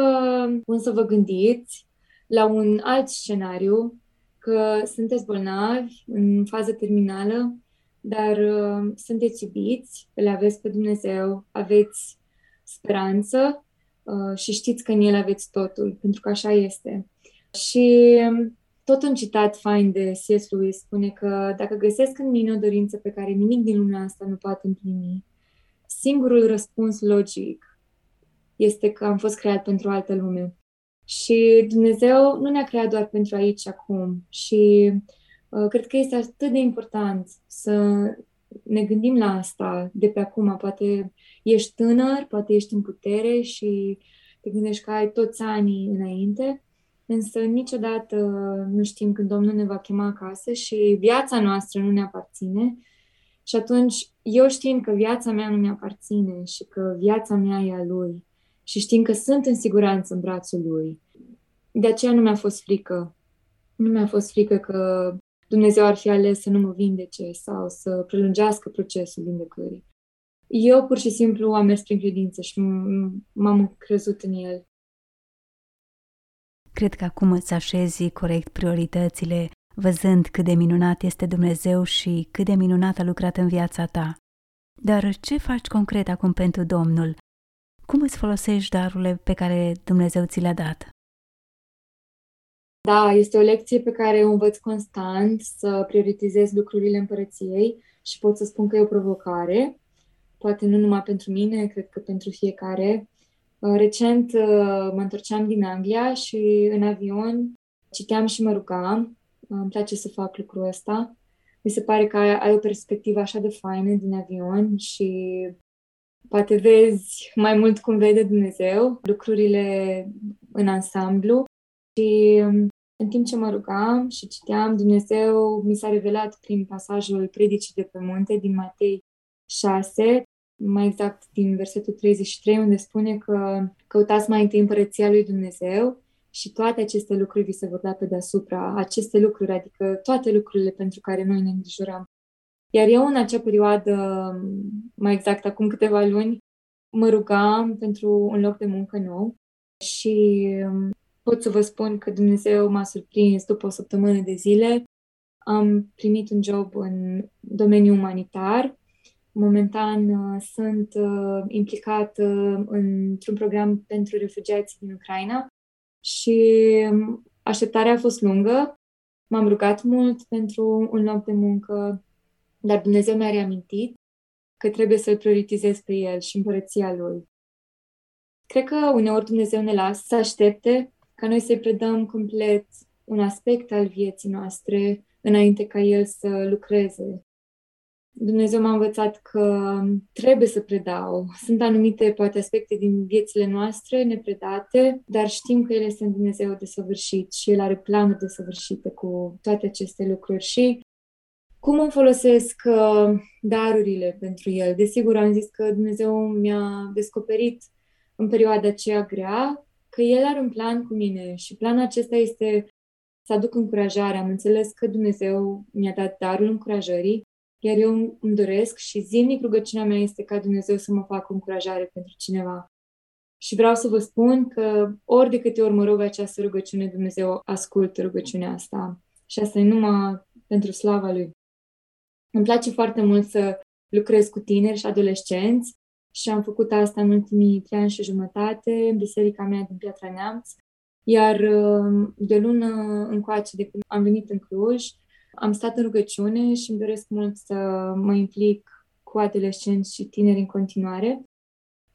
pun să vă gândiți la un alt scenariu, că sunteți bolnavi în fază terminală, dar uh, sunteți iubiți, le aveți pe Dumnezeu, aveți speranță uh, și știți că în El aveți totul, pentru că așa este. Și um, tot un citat fain de C.S. Lewis spune că dacă găsesc în mine o dorință pe care nimic din lumea asta nu poate împlini, singurul răspuns logic este că am fost creat pentru altă lume. Și Dumnezeu nu ne-a creat doar pentru aici și acum. Și uh, cred că este atât de important să ne gândim la asta de pe acum. Poate ești tânăr, poate ești în putere și te gândești că ai toți anii înainte, însă niciodată nu știm când Domnul ne va chema acasă și viața noastră nu ne aparține. Și atunci, eu știind că viața mea nu mi-aparține și că viața mea e a Lui, și știind că sunt în siguranță în brațul lui. De aceea nu mi-a fost frică. Nu mi-a fost frică că Dumnezeu ar fi ales să nu mă vindece sau să prelungească procesul vindecării. Eu pur și simplu am mers prin credință și m-am crezut în el. Cred că acum îți așezi corect prioritățile, văzând cât de minunat este Dumnezeu și cât de minunat a lucrat în viața ta. Dar ce faci concret acum pentru Domnul? Cum îți folosești darurile pe care Dumnezeu ți le-a dat? Da, este o lecție pe care o învăț constant, să prioritizez lucrurile împărăției și pot să spun că e o provocare, poate nu numai pentru mine, cred că pentru fiecare. Uh, recent uh, mă întorceam din Anglia și în avion citeam și mă rugam. Îmi place să fac lucrul ăsta. Mi se pare că ai o perspectivă așa de faină din avion și Poate vezi mai mult cum vede Dumnezeu lucrurile în ansamblu și în timp ce mă rugam și citeam, Dumnezeu mi s-a revelat prin pasajul predicii de pe munte din Matei 6, mai exact din versetul 33, unde spune că căutați mai întâi împărăția lui Dumnezeu și toate aceste lucruri vi se vor da pe deasupra. Aceste lucruri, adică toate lucrurile pentru care noi ne îngrijorăm. Iar eu în acea perioadă, mai exact acum câteva luni, mă rugam pentru un loc de muncă nou și pot să vă spun că Dumnezeu m-a surprins după o săptămână de zile. Am primit un job în domeniul umanitar. Momentan uh, sunt uh, implicat uh, într-un program pentru refugiați din Ucraina și um, așteptarea a fost lungă. M-am rugat mult pentru un loc de muncă, dar Dumnezeu mi-a reamintit că trebuie să-L prioritizez pe El și împărăția Lui. Cred că uneori Dumnezeu ne lasă să aștepte ca noi să-i predăm complet un aspect al vieții noastre înainte ca El să lucreze. Dumnezeu m-a învățat că trebuie să predau. Sunt anumite, poate, aspecte din viețile noastre nepredate, dar știm că El este în Dumnezeu de săvârșit și El are planuri de săvârșite cu toate aceste lucruri. Și cum îmi folosesc uh, darurile pentru El? Desigur, am zis că Dumnezeu mi-a descoperit în perioada aceea grea că El are un plan cu mine și planul acesta este să aduc încurajare. Am înțeles că Dumnezeu mi-a dat darul încurajării, iar eu îmi doresc și zilnic rugăciunea mea este ca Dumnezeu să mă facă încurajare pentru cineva. Și vreau să vă spun că ori de câte ori mă rog această rugăciune, Dumnezeu ascultă rugăciunea asta. Și asta e numai pentru slava Lui. Îmi place foarte mult să lucrez cu tineri și adolescenți și am făcut asta în ultimii trei ani și jumătate în biserica mea din Piatra Neamț. Iar uh, de lună încoace, de când am venit în Cluj, am stat în rugăciune și îmi doresc mult să mă implic cu adolescenți și tineri în continuare.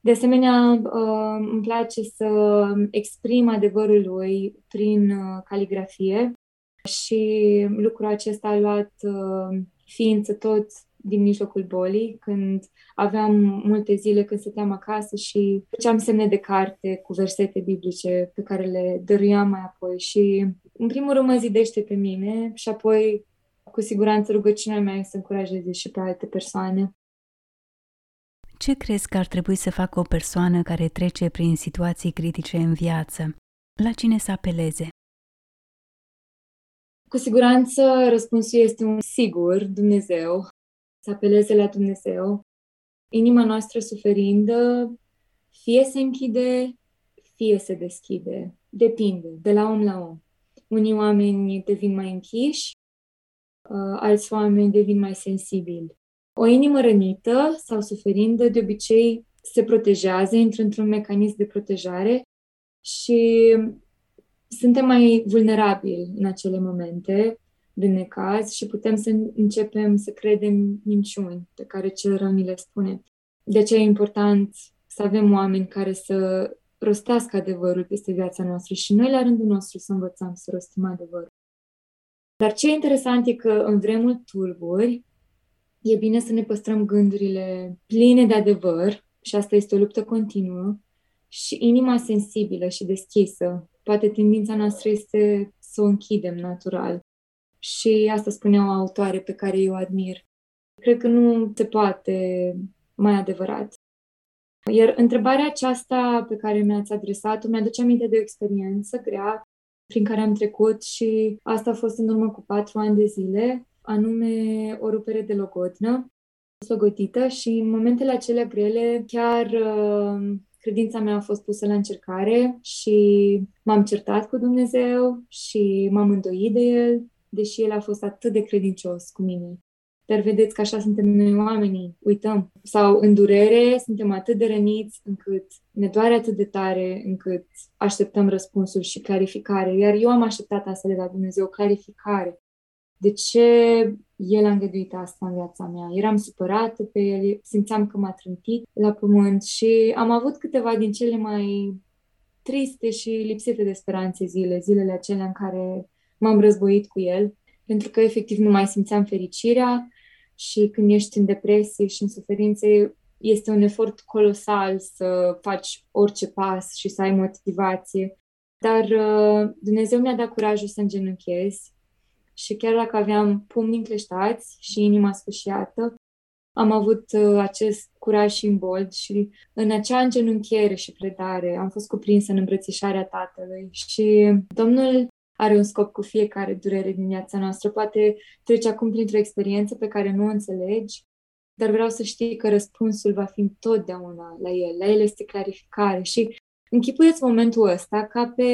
De asemenea, uh, îmi place să exprim adevărul lui prin uh, caligrafie și lucrul acesta a luat ființă tot din mijlocul bolii, când aveam multe zile când stăteam acasă și făceam semne de carte cu versete biblice pe care le dăruiam mai apoi și în primul rând mă zidește pe mine și apoi cu siguranță rugăciunea mea să încurajeze și pe alte persoane. Ce crezi că ar trebui să facă o persoană care trece prin situații critice în viață? La cine să apeleze? Cu siguranță răspunsul este un sigur, Dumnezeu să apeleze la Dumnezeu. Inima noastră suferindă fie se închide, fie se deschide. Depinde, de la om la om. Unii oameni devin mai închiși, uh, alți oameni devin mai sensibili. O inimă rănită sau suferindă de obicei se protejează, intră într-un mecanism de protejare și suntem mai vulnerabili în acele momente de necaz și putem să începem să credem minciuni pe care cel rău ni le spune. De aceea e important să avem oameni care să rostească adevărul peste viața noastră și noi la rândul nostru să învățăm să rostim adevărul. Dar ce e interesant e că în vremuri tulburi e bine să ne păstrăm gândurile pline de adevăr și asta este o luptă continuă și inima sensibilă și deschisă. Poate tendința noastră este să o închidem natural și asta spunea o autoare pe care eu admir. Cred că nu se poate mai adevărat. Iar întrebarea aceasta pe care mi-ați adresat-o mi-aduce aminte de o experiență grea prin care am trecut și asta a fost în urmă cu patru ani de zile, anume o rupere de logodnă, slogotită și în momentele acelea grele chiar uh, credința mea a fost pusă la încercare și m-am certat cu Dumnezeu și m-am îndoit de El deși el a fost atât de credincios cu mine. Dar vedeți că așa suntem noi oamenii, uităm. Sau în durere suntem atât de răniți încât ne doare atât de tare încât așteptăm răspunsuri și clarificare. Iar eu am așteptat asta de la Dumnezeu, o clarificare. De ce El a îngăduit asta în viața mea? Eram supărată pe El, simțeam că m-a trântit la pământ și am avut câteva din cele mai triste și lipsite de speranțe zile, zilele acelea în care m-am războit cu el, pentru că efectiv nu mai simțeam fericirea și când ești în depresie și în suferințe, este un efort colosal să faci orice pas și să ai motivație. Dar uh, Dumnezeu mi-a dat curajul să îngenunchez și chiar dacă aveam pumni încleștați și inima sfâșiată, am avut uh, acest curaj și bold și în acea îngenunchiere și predare am fost cuprinsă în îmbrățișarea Tatălui și Domnul are un scop cu fiecare durere din viața noastră. Poate trece acum printr-o experiență pe care nu o înțelegi, dar vreau să știi că răspunsul va fi întotdeauna la el. La el este clarificare și închipuieți momentul ăsta ca pe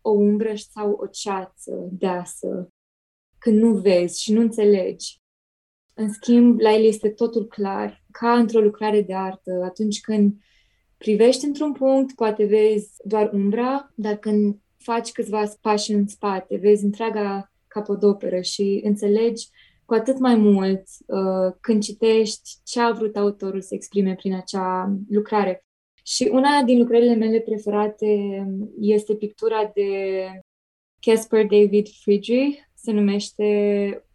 o umbră sau o ceață deasă, când nu vezi și nu înțelegi. În schimb, la el este totul clar, ca într-o lucrare de artă. Atunci când privești într-un punct, poate vezi doar umbra, dar când faci câțiva pași în spate, vezi întreaga capodoperă și înțelegi cu atât mai mult uh, când citești ce a vrut autorul să exprime prin acea lucrare. Și una din lucrările mele preferate este pictura de Caspar David Friedrich, se numește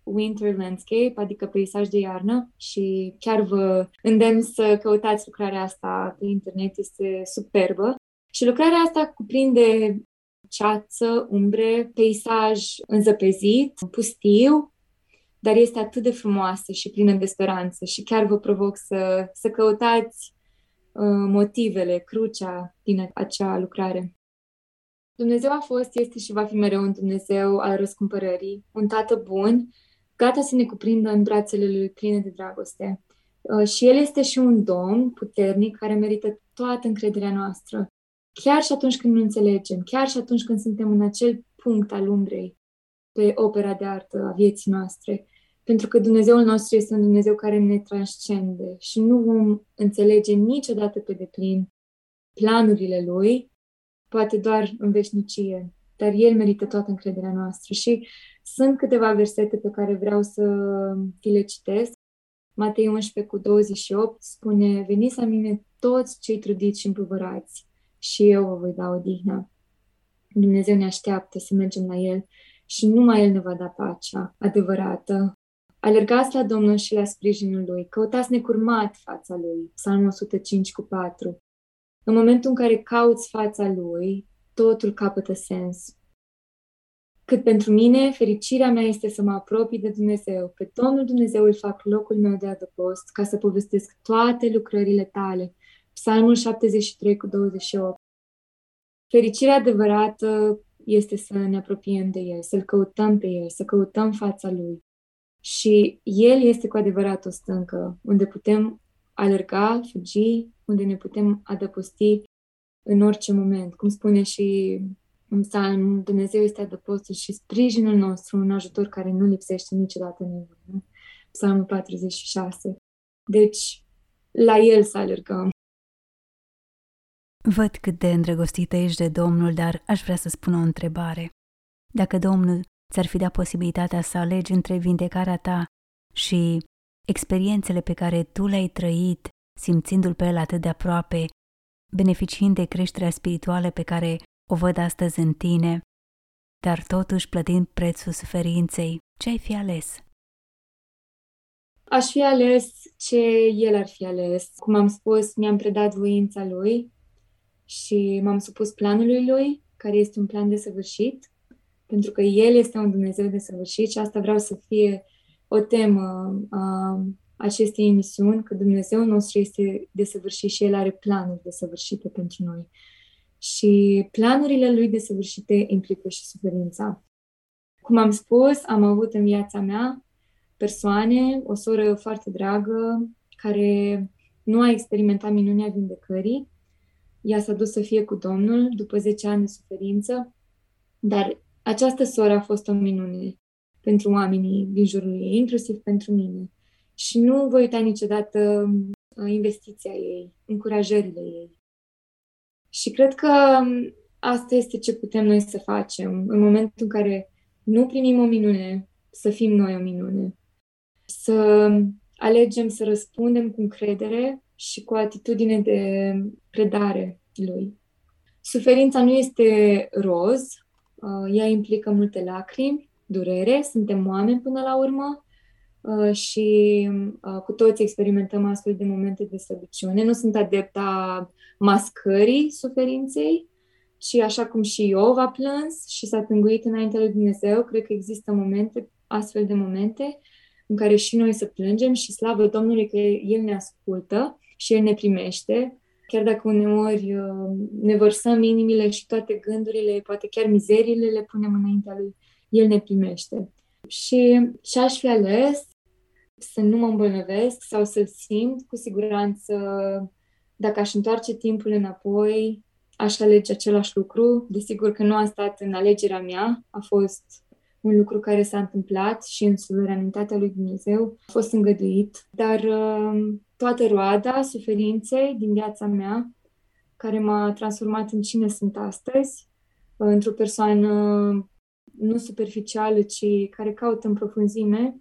Winter Landscape, adică peisaj de iarnă și chiar vă îndemn să căutați lucrarea asta pe internet, este superbă. Și lucrarea asta cuprinde ceață, umbre, peisaj înzăpezit, pustiu, dar este atât de frumoasă și plină de speranță și chiar vă provoc să, să căutați uh, motivele, crucea din acea lucrare. Dumnezeu a fost, este și va fi mereu un Dumnezeu al răscumpărării, un tată bun, gata să ne cuprindă în brațele lui pline de dragoste. Uh, și El este și un domn puternic care merită toată încrederea noastră. Chiar și atunci când nu înțelegem, chiar și atunci când suntem în acel punct al umbrei pe opera de artă a vieții noastre. Pentru că Dumnezeul nostru este un Dumnezeu care ne transcende și nu vom înțelege niciodată pe deplin planurile Lui, poate doar în veșnicie, dar El merită toată încrederea noastră. Și sunt câteva versete pe care vreau să vi le citesc. Matei 11 cu 28 spune, Veniți la mine toți cei trudiți și împovărați și eu vă voi da odihnă. Dumnezeu ne așteaptă să mergem la El și numai El ne va da pacea adevărată. Alergați la Domnul și la sprijinul Lui, căutați necurmat fața Lui, Psalmul 105 cu 4. În momentul în care cauți fața Lui, totul capătă sens. Cât pentru mine, fericirea mea este să mă apropii de Dumnezeu. Pe Domnul Dumnezeu îl fac locul meu de adăpost, ca să povestesc toate lucrările tale. Psalmul 73 cu 28. Fericirea adevărată este să ne apropiem de El, să-L căutăm pe El, să căutăm fața Lui. Și El este cu adevărat o stâncă unde putem alerga, fugi, unde ne putem adăposti în orice moment. Cum spune și în psalm, Dumnezeu este adăpostul și sprijinul nostru, un ajutor care nu lipsește niciodată nimeni. Psalmul 46. Deci, la El să alergăm. Văd cât de îndrăgostită ești de Domnul, dar aș vrea să spun o întrebare. Dacă Domnul ți-ar fi dat posibilitatea să alegi între vindecarea ta și experiențele pe care tu le-ai trăit, simțindu-l pe el atât de aproape, beneficiind de creșterea spirituală pe care o văd astăzi în tine, dar totuși plătind prețul suferinței, ce ai fi ales? Aș fi ales ce el ar fi ales. Cum am spus, mi-am predat voința lui și m-am supus planului lui, care este un plan de săvârșit, pentru că el este un Dumnezeu de săvârșit și asta vreau să fie o temă a acestei emisiuni, că Dumnezeu nostru este de săvârșit și El are planuri de săvârșite pentru noi. Și planurile Lui de săvârșite implică și suferința. Cum am spus, am avut în viața mea persoane, o soră foarte dragă, care nu a experimentat minunea vindecării. Ea s-a dus să fie cu Domnul după 10 ani de suferință, dar această soră a fost o minune pentru oamenii din jurul ei, inclusiv pentru mine. Și nu voi uita niciodată uh, investiția ei, încurajările ei. Și cred că um, asta este ce putem noi să facem în momentul în care nu primim o minune, să fim noi o minune. Să alegem să răspundem cu încredere și cu atitudine de predare lui. Suferința nu este roz, uh, ea implică multe lacrimi, durere, suntem oameni până la urmă uh, și uh, cu toți experimentăm astfel de momente de slăbiciune. Nu sunt adepta mascării suferinței, și așa cum și Iov a plâns și s-a tânguit înaintea lui Dumnezeu, cred că există momente, astfel de momente, în care și noi să plângem și slavă Domnului că El ne ascultă și El ne primește, chiar dacă uneori uh, ne vărsăm inimile și toate gândurile, poate chiar mizeriile le punem înaintea Lui, El ne primește. Și și aș fi ales să nu mă îmbolnăvesc sau să simt cu siguranță dacă aș întoarce timpul înapoi, aș alege același lucru. Desigur că nu a stat în alegerea mea, a fost un lucru care s-a întâmplat și în suveranitatea lui Dumnezeu a fost îngăduit, dar uh, toată roada suferinței din viața mea, care m-a transformat în cine sunt astăzi, uh, într-o persoană nu superficială, ci care caută în profunzime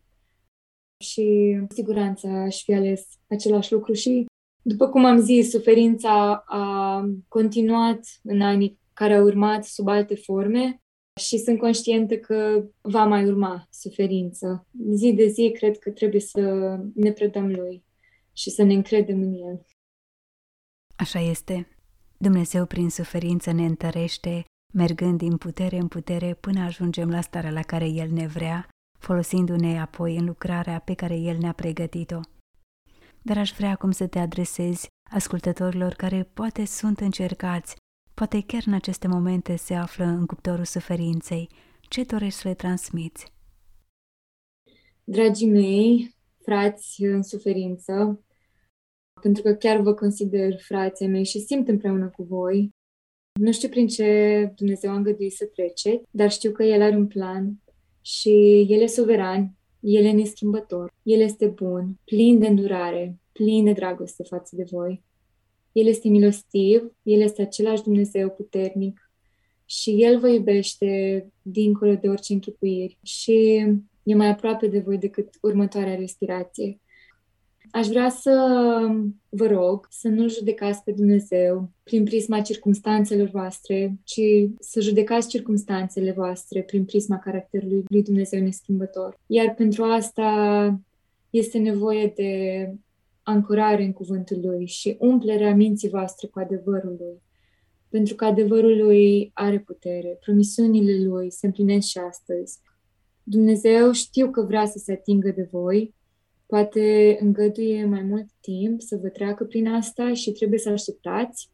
și siguranța aș fi ales același lucru. Și după cum am zis, suferința a continuat în anii care au urmat sub alte forme și sunt conștientă că va mai urma suferință. Zi de zi cred că trebuie să ne predăm Lui și să ne încredem în El. Așa este. Dumnezeu prin suferință ne întărește, mergând din putere în putere până ajungem la starea la care El ne vrea, folosindu-ne apoi în lucrarea pe care El ne-a pregătit-o dar aș vrea acum să te adresezi ascultătorilor care poate sunt încercați, poate chiar în aceste momente se află în cuptorul suferinței. Ce dorești să le transmiți? Dragii mei, frați în suferință, pentru că chiar vă consider frații mei și simt împreună cu voi, nu știu prin ce Dumnezeu a îngăduit să trece, dar știu că El are un plan și El e suveran el e neschimbător, El este bun, plin de îndurare, plin de dragoste față de voi. El este milostiv, El este același Dumnezeu puternic și El vă iubește dincolo de orice închipuiri și e mai aproape de voi decât următoarea respirație. Aș vrea să vă rog să nu judecați pe Dumnezeu prin prisma circumstanțelor voastre, ci să judecați circumstanțele voastre prin prisma caracterului lui Dumnezeu neschimbător. Iar pentru asta este nevoie de ancorare în cuvântul lui și umplerea minții voastre cu adevărul lui. Pentru că adevărul lui are putere, promisiunile lui se împlinesc și astăzi. Dumnezeu știu că vrea să se atingă de voi, poate îngăduie mai mult timp să vă treacă prin asta și trebuie să așteptați.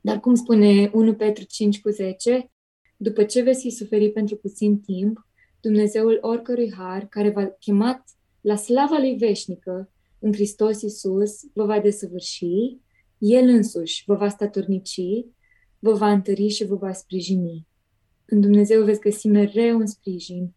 Dar cum spune 1 Petru 5 cu 10, după ce veți fi suferit pentru puțin timp, Dumnezeul oricărui har, care v-a chemat la slava lui veșnică în Hristos Iisus, vă va desăvârși, El însuși vă va statornici, vă va întări și vă va sprijini. În Dumnezeu veți găsi mereu un sprijin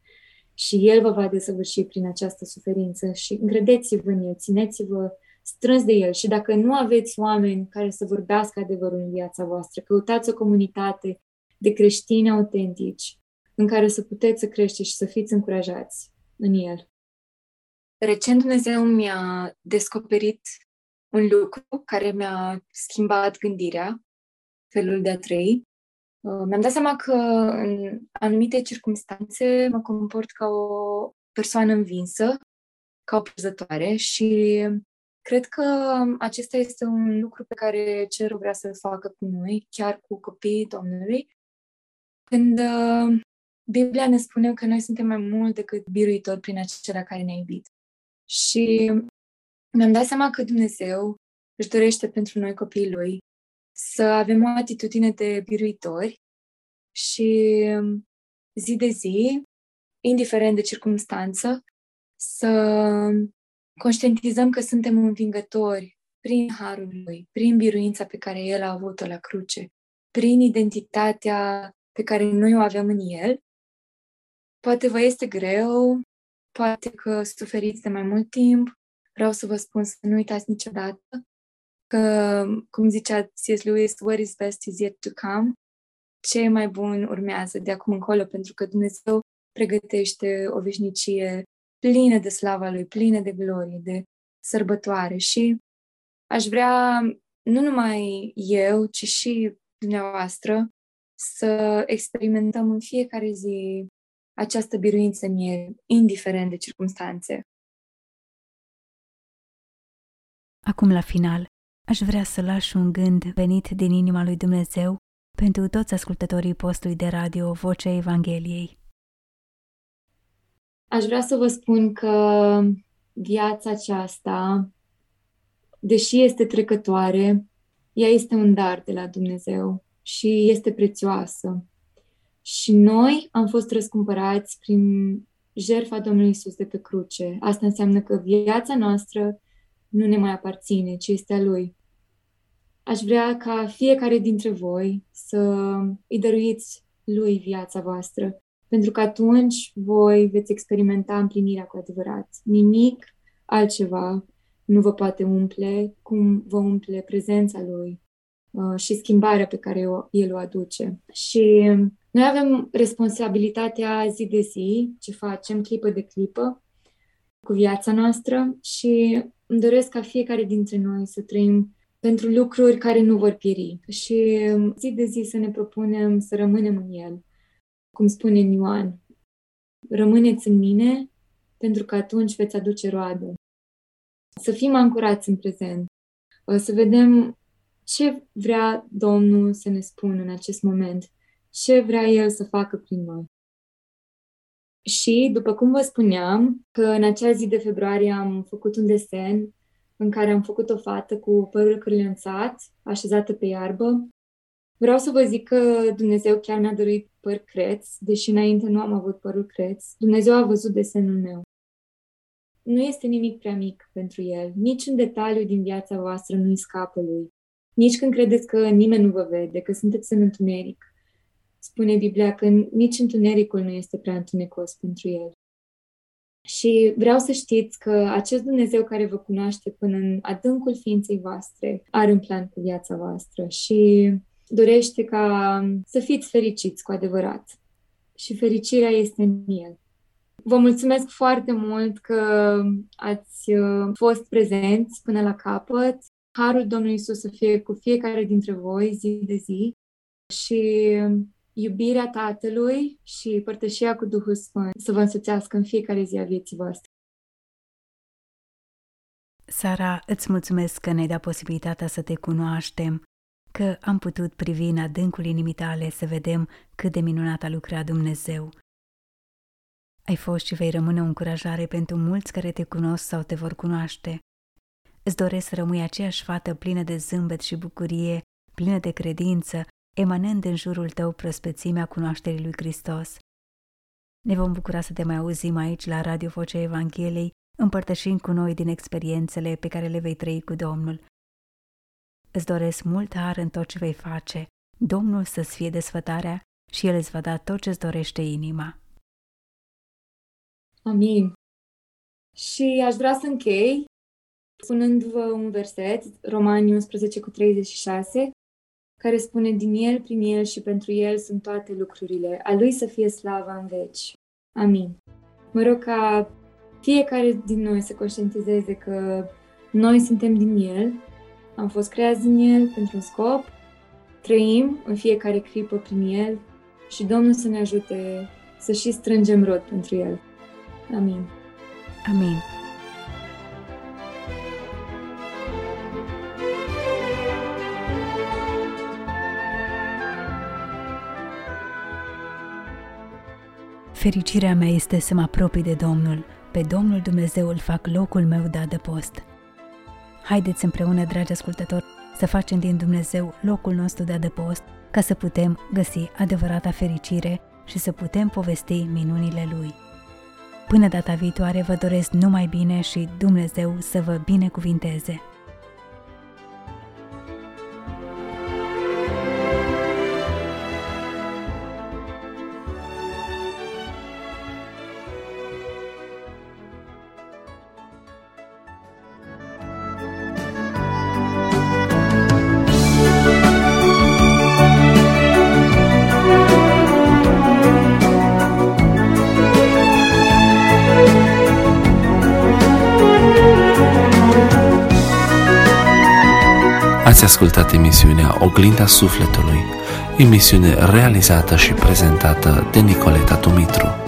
și El vă va desăvârși prin această suferință și încredeți-vă în El, țineți-vă strâns de El și dacă nu aveți oameni care să vorbească adevărul în viața voastră, căutați o comunitate de creștini autentici în care să puteți să creșteți și să fiți încurajați în El. Recent Dumnezeu mi-a descoperit un lucru care mi-a schimbat gândirea, felul de a trăi Uh, mi-am dat seama că în anumite circunstanțe mă comport ca o persoană învinsă, ca o pierzătoare și cred că acesta este un lucru pe care cerul vrea să-l facă cu noi, chiar cu copiii Domnului, când uh, Biblia ne spune că noi suntem mai mult decât biruitori prin acela care ne-a iubit. Și mi-am dat seama că Dumnezeu își dorește pentru noi copiii Lui să avem o atitudine de biruitori și zi de zi, indiferent de circunstanță, să conștientizăm că suntem învingători prin harul lui, prin biruința pe care el a avut-o la cruce, prin identitatea pe care noi o avem în el. Poate vă este greu, poate că suferiți de mai mult timp, vreau să vă spun să nu uitați niciodată că, cum zicea C.S. Lewis, what is best is yet to come. Ce mai bun urmează de acum încolo, pentru că Dumnezeu pregătește o veșnicie plină de slava Lui, plină de glorie, de sărbătoare și aș vrea nu numai eu, ci și dumneavoastră să experimentăm în fiecare zi această biruință mie, indiferent de circunstanțe. Acum, la final, aș vrea să lași un gând venit din inima lui Dumnezeu pentru toți ascultătorii postului de radio Vocea Evangheliei. Aș vrea să vă spun că viața aceasta, deși este trecătoare, ea este un dar de la Dumnezeu și este prețioasă. Și noi am fost răscumpărați prin jertfa Domnului Isus de pe cruce. Asta înseamnă că viața noastră nu ne mai aparține, ci este a Lui. Aș vrea ca fiecare dintre voi să îi dăruiți Lui viața voastră, pentru că atunci voi veți experimenta împlinirea cu adevărat. Nimic altceva nu vă poate umple cum vă umple prezența Lui uh, și schimbarea pe care El o aduce. Și noi avem responsabilitatea zi de zi, ce facem, clipă de clipă, cu viața noastră și îmi doresc ca fiecare dintre noi să trăim pentru lucruri care nu vor pieri și zi de zi să ne propunem să rămânem în El. Cum spune Ioan, rămâneți în mine pentru că atunci veți aduce roadă. Să fim ancorați în prezent, să vedem ce vrea Domnul să ne spună în acest moment, ce vrea El să facă prin noi. Și, după cum vă spuneam, că în acea zi de februarie am făcut un desen în care am făcut o fată cu părul cârlănțat, așezată pe iarbă. Vreau să vă zic că Dumnezeu chiar mi-a dăruit păr creț, deși înainte nu am avut părul creț. Dumnezeu a văzut desenul meu. Nu este nimic prea mic pentru El. Nici un detaliu din viața voastră nu-i scapă Lui. Nici când credeți că nimeni nu vă vede, că sunteți în întuneric. Spune Biblia că nici întunericul nu este prea întunecos pentru El. Și vreau să știți că acest Dumnezeu care vă cunoaște până în adâncul ființei voastre are un plan cu viața voastră și dorește ca să fiți fericiți cu adevărat. Și fericirea este în El. Vă mulțumesc foarte mult că ați uh, fost prezenți până la capăt. Harul Domnului Isus să fie cu fiecare dintre voi zi de zi și iubirea Tatălui și părtășia cu Duhul Sfânt să vă însuțească în fiecare zi a vieții voastre. Sara, îți mulțumesc că ne-ai dat posibilitatea să te cunoaștem, că am putut privi în adâncul inimii tale să vedem cât de minunat a lucrat Dumnezeu. Ai fost și vei rămâne o încurajare pentru mulți care te cunosc sau te vor cunoaște. Îți doresc să rămâi aceeași fată plină de zâmbet și bucurie, plină de credință, emanând în jurul tău prospețimea cunoașterii lui Hristos. Ne vom bucura să te mai auzim aici la Radio Vocea Evangheliei, împărtășind cu noi din experiențele pe care le vei trăi cu Domnul. Îți doresc mult har în tot ce vei face, Domnul să-ți fie desfătarea și El îți va da tot ce-ți dorește inima. Amin. Și aș vrea să închei spunându-vă un verset, Romani 11 cu 36, care spune din El, prin El și pentru El sunt toate lucrurile. A Lui să fie slava în veci. Amin. Mă rog ca fiecare din noi să conștientizeze că noi suntem din El, am fost creați din El pentru un scop, trăim în fiecare clipă prin El și Domnul să ne ajute să și strângem rod pentru El. Amin. Amin. Fericirea mea este să mă apropii de Domnul, pe Domnul Dumnezeu îl fac locul meu de adăpost. Haideți împreună, dragi ascultători, să facem din Dumnezeu locul nostru de adăpost, ca să putem găsi adevărata fericire și să putem povesti minunile Lui. Până data viitoare vă doresc numai bine și Dumnezeu să vă binecuvinteze! Ascultat emisiunea Oglinda Sufletului, emisiune realizată și prezentată de Nicoleta Dumitru.